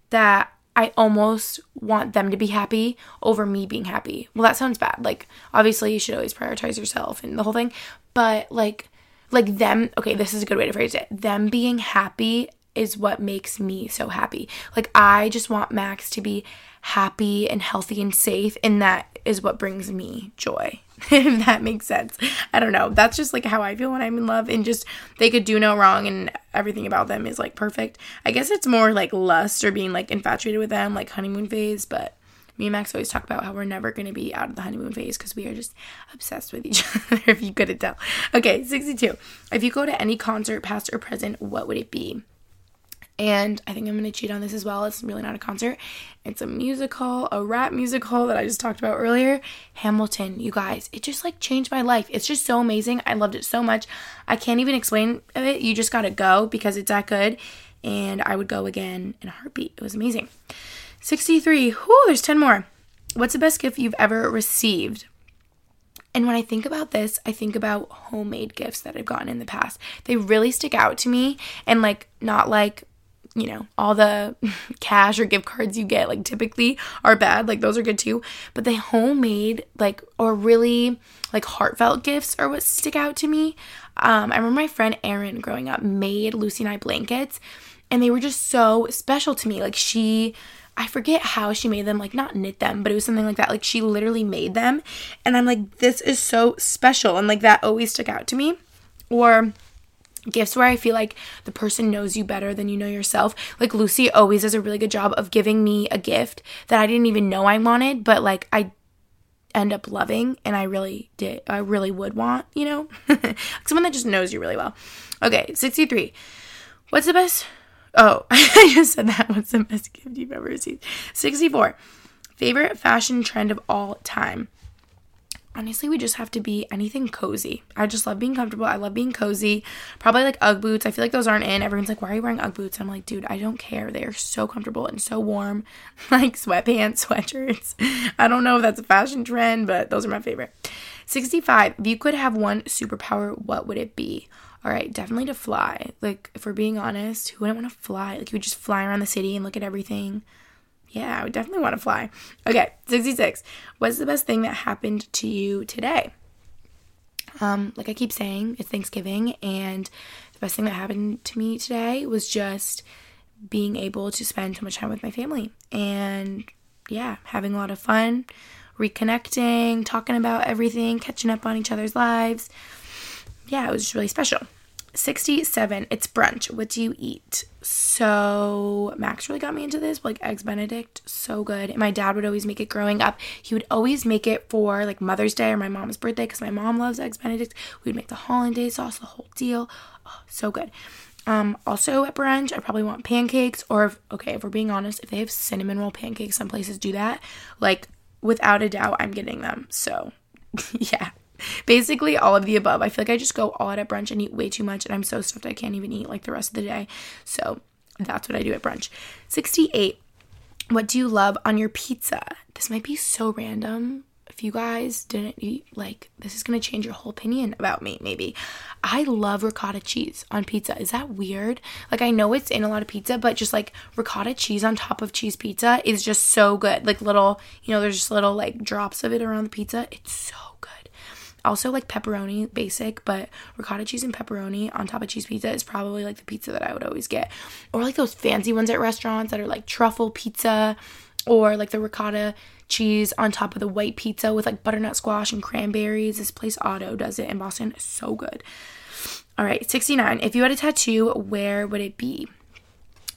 Speaker 1: that I almost want them to be happy over me being happy. Well, that sounds bad. Like, obviously, you should always prioritize yourself and the whole thing, but like, like them, okay, this is a good way to phrase it. Them being happy is what makes me so happy. Like, I just want Max to be happy and healthy and safe, and that is what brings me joy. if that makes sense. I don't know. That's just like how I feel when I'm in love, and just they could do no wrong, and everything about them is like perfect. I guess it's more like lust or being like infatuated with them, like honeymoon phase, but me and Max always talk about how we're never going to be out of the honeymoon phase because we are just obsessed with each other, if you couldn't tell. Okay, 62. If you go to any concert, past or present, what would it be? And I think I'm to cheat on this as well. It's really not a concert. It's a musical, a rap musical that I just talked about earlier. Hamilton, you guys, it just like changed my life. It's just so amazing. I loved it so much. I can't even explain it. You just got to go because it's that good. And I would go again in a heartbeat. It was amazing. 63. Whoo, there's 10 more. What's the best gift you've ever received? And when I think about this, I think about homemade gifts that I've gotten in the past. They really stick out to me and like not like you know, all the cash or gift cards you get, like typically are bad. Like those are good too. But the homemade, like, or really like heartfelt gifts are what stick out to me. Um, I remember my friend Erin growing up made Lucy and I blankets, and they were just so special to me. Like she, I forget how she made them, like not knit them, but it was something like that. Like she literally made them, and I'm like, this is so special, and like that always stuck out to me. Or gifts where I feel like the person knows you better than you know yourself. Like Lucy always does a really good job of giving me a gift that I didn't even know I wanted, but like I end up loving and I really did I really would want, you know? Someone that just knows you really well. Okay, 63. What's the best Oh, I just said that. What's the best gift you've ever received? 64. Favorite fashion trend of all time honestly we just have to be anything cozy. I just love being comfortable. I love being cozy. Probably like Ugg boots. I feel like those aren't in. Everyone's like, why are you wearing Ugg boots? I'm like, dude, I don't care. They are so comfortable and so warm. like sweatpants, sweatshirts. I don't know if that's a fashion trend, but those are my favorite. 65. If you could have one superpower, what would it be? All right, definitely to fly. Like, if we're being honest, who wouldn't want to fly? Like, you would just fly around the city and look at everything. Yeah, I would definitely want to fly. Okay, 66. What's the best thing that happened to you today? Um, like I keep saying, it's Thanksgiving, and the best thing that happened to me today was just being able to spend so much time with my family and yeah, having a lot of fun, reconnecting, talking about everything, catching up on each other's lives. Yeah, it was just really special. 67. It's brunch. What do you eat? So, Max really got me into this, like eggs benedict, so good. And my dad would always make it growing up. He would always make it for like Mother's Day or my mom's birthday because my mom loves eggs benedict. We would make the hollandaise sauce, the whole deal. Oh, so good. Um, also at brunch, I probably want pancakes or if, okay, if we're being honest, if they have cinnamon roll pancakes, some places do that. Like without a doubt, I'm getting them. So, yeah. Basically, all of the above. I feel like I just go all out at brunch and eat way too much, and I'm so stuffed I can't even eat like the rest of the day. So that's what I do at brunch. 68. What do you love on your pizza? This might be so random. If you guys didn't eat, like, this is gonna change your whole opinion about me, maybe. I love ricotta cheese on pizza. Is that weird? Like, I know it's in a lot of pizza, but just like ricotta cheese on top of cheese pizza is just so good. Like, little, you know, there's just little like drops of it around the pizza. It's so good. Also, like pepperoni, basic, but ricotta cheese and pepperoni on top of cheese pizza is probably like the pizza that I would always get. Or like those fancy ones at restaurants that are like truffle pizza or like the ricotta cheese on top of the white pizza with like butternut squash and cranberries. This place Otto does it in Boston. so good. All right, 69. If you had a tattoo, where would it be?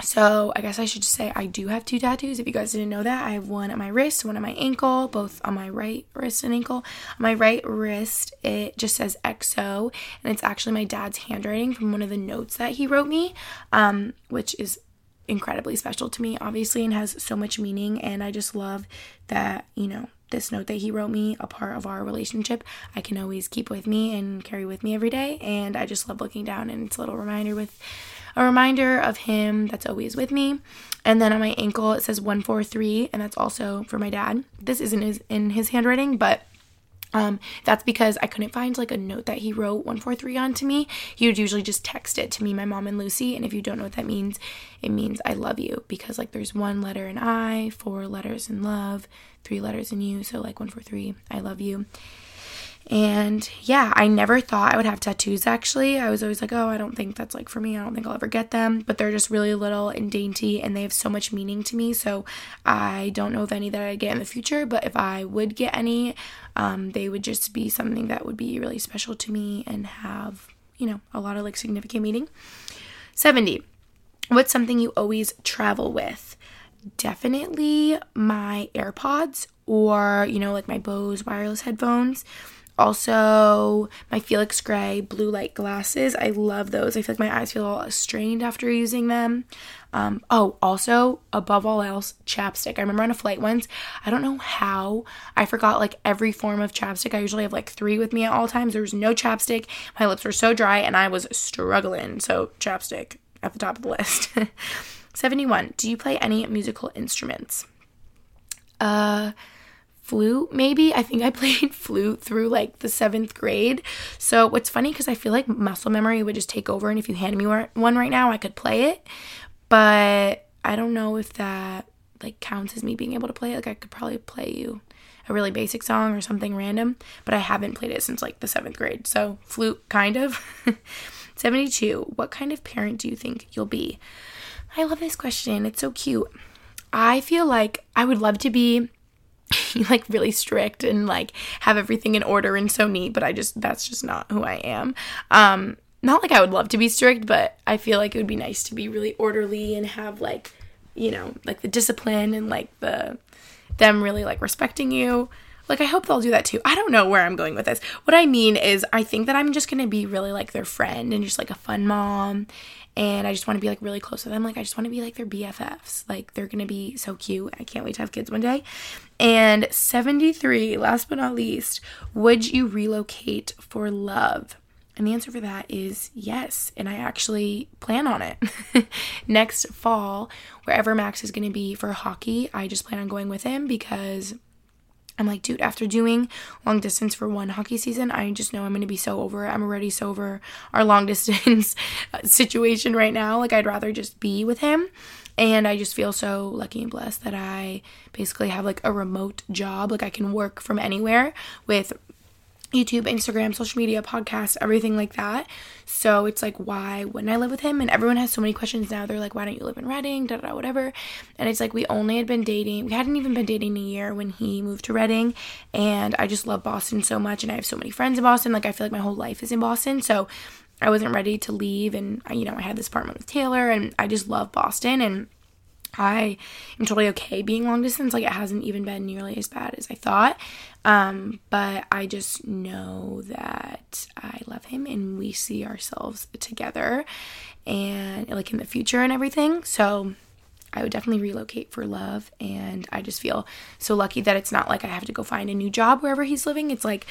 Speaker 1: So I guess I should just say I do have two tattoos. If you guys didn't know that, I have one at my wrist, one at my ankle, both on my right wrist and ankle. On my right wrist, it just says EXO, and it's actually my dad's handwriting from one of the notes that he wrote me, um, which is incredibly special to me, obviously, and has so much meaning. And I just love that, you know, this note that he wrote me, a part of our relationship, I can always keep with me and carry with me every day. And I just love looking down, and it's a little reminder with a reminder of him that's always with me. And then on my ankle it says 143 and that's also for my dad. This isn't his, in his handwriting, but um, that's because I couldn't find like a note that he wrote 143 on to me. He would usually just text it to me, my mom and Lucy. And if you don't know what that means, it means I love you because like there's one letter in I, four letters in love, three letters in you. So like 143, I love you. And yeah, I never thought I would have tattoos actually. I was always like, oh, I don't think that's like for me. I don't think I'll ever get them. But they're just really little and dainty and they have so much meaning to me. So I don't know of any that I get in the future. But if I would get any, um, they would just be something that would be really special to me and have, you know, a lot of like significant meaning. 70. What's something you always travel with? Definitely my AirPods or, you know, like my Bose wireless headphones also, my Felix Gray blue light glasses. I love those. I feel like my eyes feel all strained after using them. Um, oh, also, above all else, chapstick. I remember on a flight once, I don't know how I forgot like every form of chapstick. I usually have like three with me at all times. There was no chapstick. My lips were so dry and I was struggling. So, chapstick at the top of the list. 71. Do you play any musical instruments? Uh, flute maybe. I think i played flute through like the seventh grade. So what's funny because i feel like muscle memory would just take over and if you hand me one right now i could play it. But i don't know if that like counts as me being able to play it. Like i could probably play you a really basic song or something random but i haven't played it since like the seventh grade. So flute kind of. 72 what kind of parent do you think you'll be? I love this question. It's so cute. I feel like i would love to be like really strict and like have everything in order and so neat, but I just that's just not who I am. Um not like I would love to be strict, but I feel like it would be nice to be really orderly and have like, you know, like the discipline and like the them really like respecting you. Like I hope they'll do that too. I don't know where I'm going with this. What I mean is I think that I'm just to be really like their friend and just like a fun mom and I just want to be like really close to them. Like I just want to be like their BFFs. Like they're gonna be so cute. I can't wait to have kids one day. And 73, last but not least, would you relocate for love? And the answer for that is yes. And I actually plan on it. Next fall, wherever Max is going to be for hockey, I just plan on going with him because I'm like, dude, after doing long distance for one hockey season, I just know I'm going to be so over it. I'm already so over our long distance uh, situation right now. Like, I'd rather just be with him. And I just feel so lucky and blessed that I basically have like a remote job. Like, I can work from anywhere with YouTube, Instagram, social media, podcast, everything like that. So it's like, why wouldn't I live with him? And everyone has so many questions now. They're like, why don't you live in Reading? Da da whatever. And it's like, we only had been dating. We hadn't even been dating a year when he moved to Reading. And I just love Boston so much. And I have so many friends in Boston. Like, I feel like my whole life is in Boston. So I wasn't ready to leave. And, you know, I had this apartment with Taylor. And I just love Boston. And I am totally okay being long distance. Like it hasn't even been nearly as bad as I thought. Um, but I just know that I love him and we see ourselves together and like in the future and everything. So I would definitely relocate for love. And I just feel so lucky that it's not like I have to go find a new job wherever he's living. It's like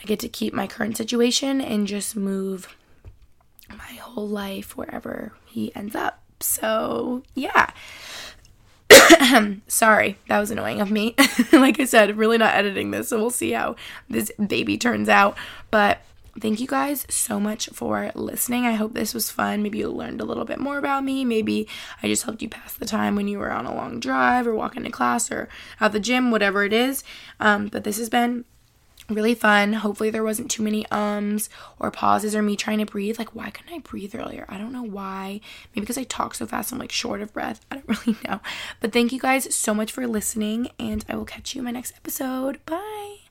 Speaker 1: I get to keep my current situation and just move my whole life wherever he ends up. So, yeah. Sorry, that was annoying of me. like I said, really not editing this, so we'll see how this baby turns out. But thank you guys so much for listening. I hope this was fun. Maybe you learned a little bit more about me. Maybe I just helped you pass the time when you were on a long drive or walking to class or at the gym, whatever it is. Um, but this has been really fun. Hopefully, there wasn't too many ums or pauses or me trying to breathe. Like, why couldn't I breathe earlier? I don't know why. Maybe because I talk so fast, I'm like short of breath. I don't really know. But thank you guys so much for listening, and I will catch you in my next episode. Bye.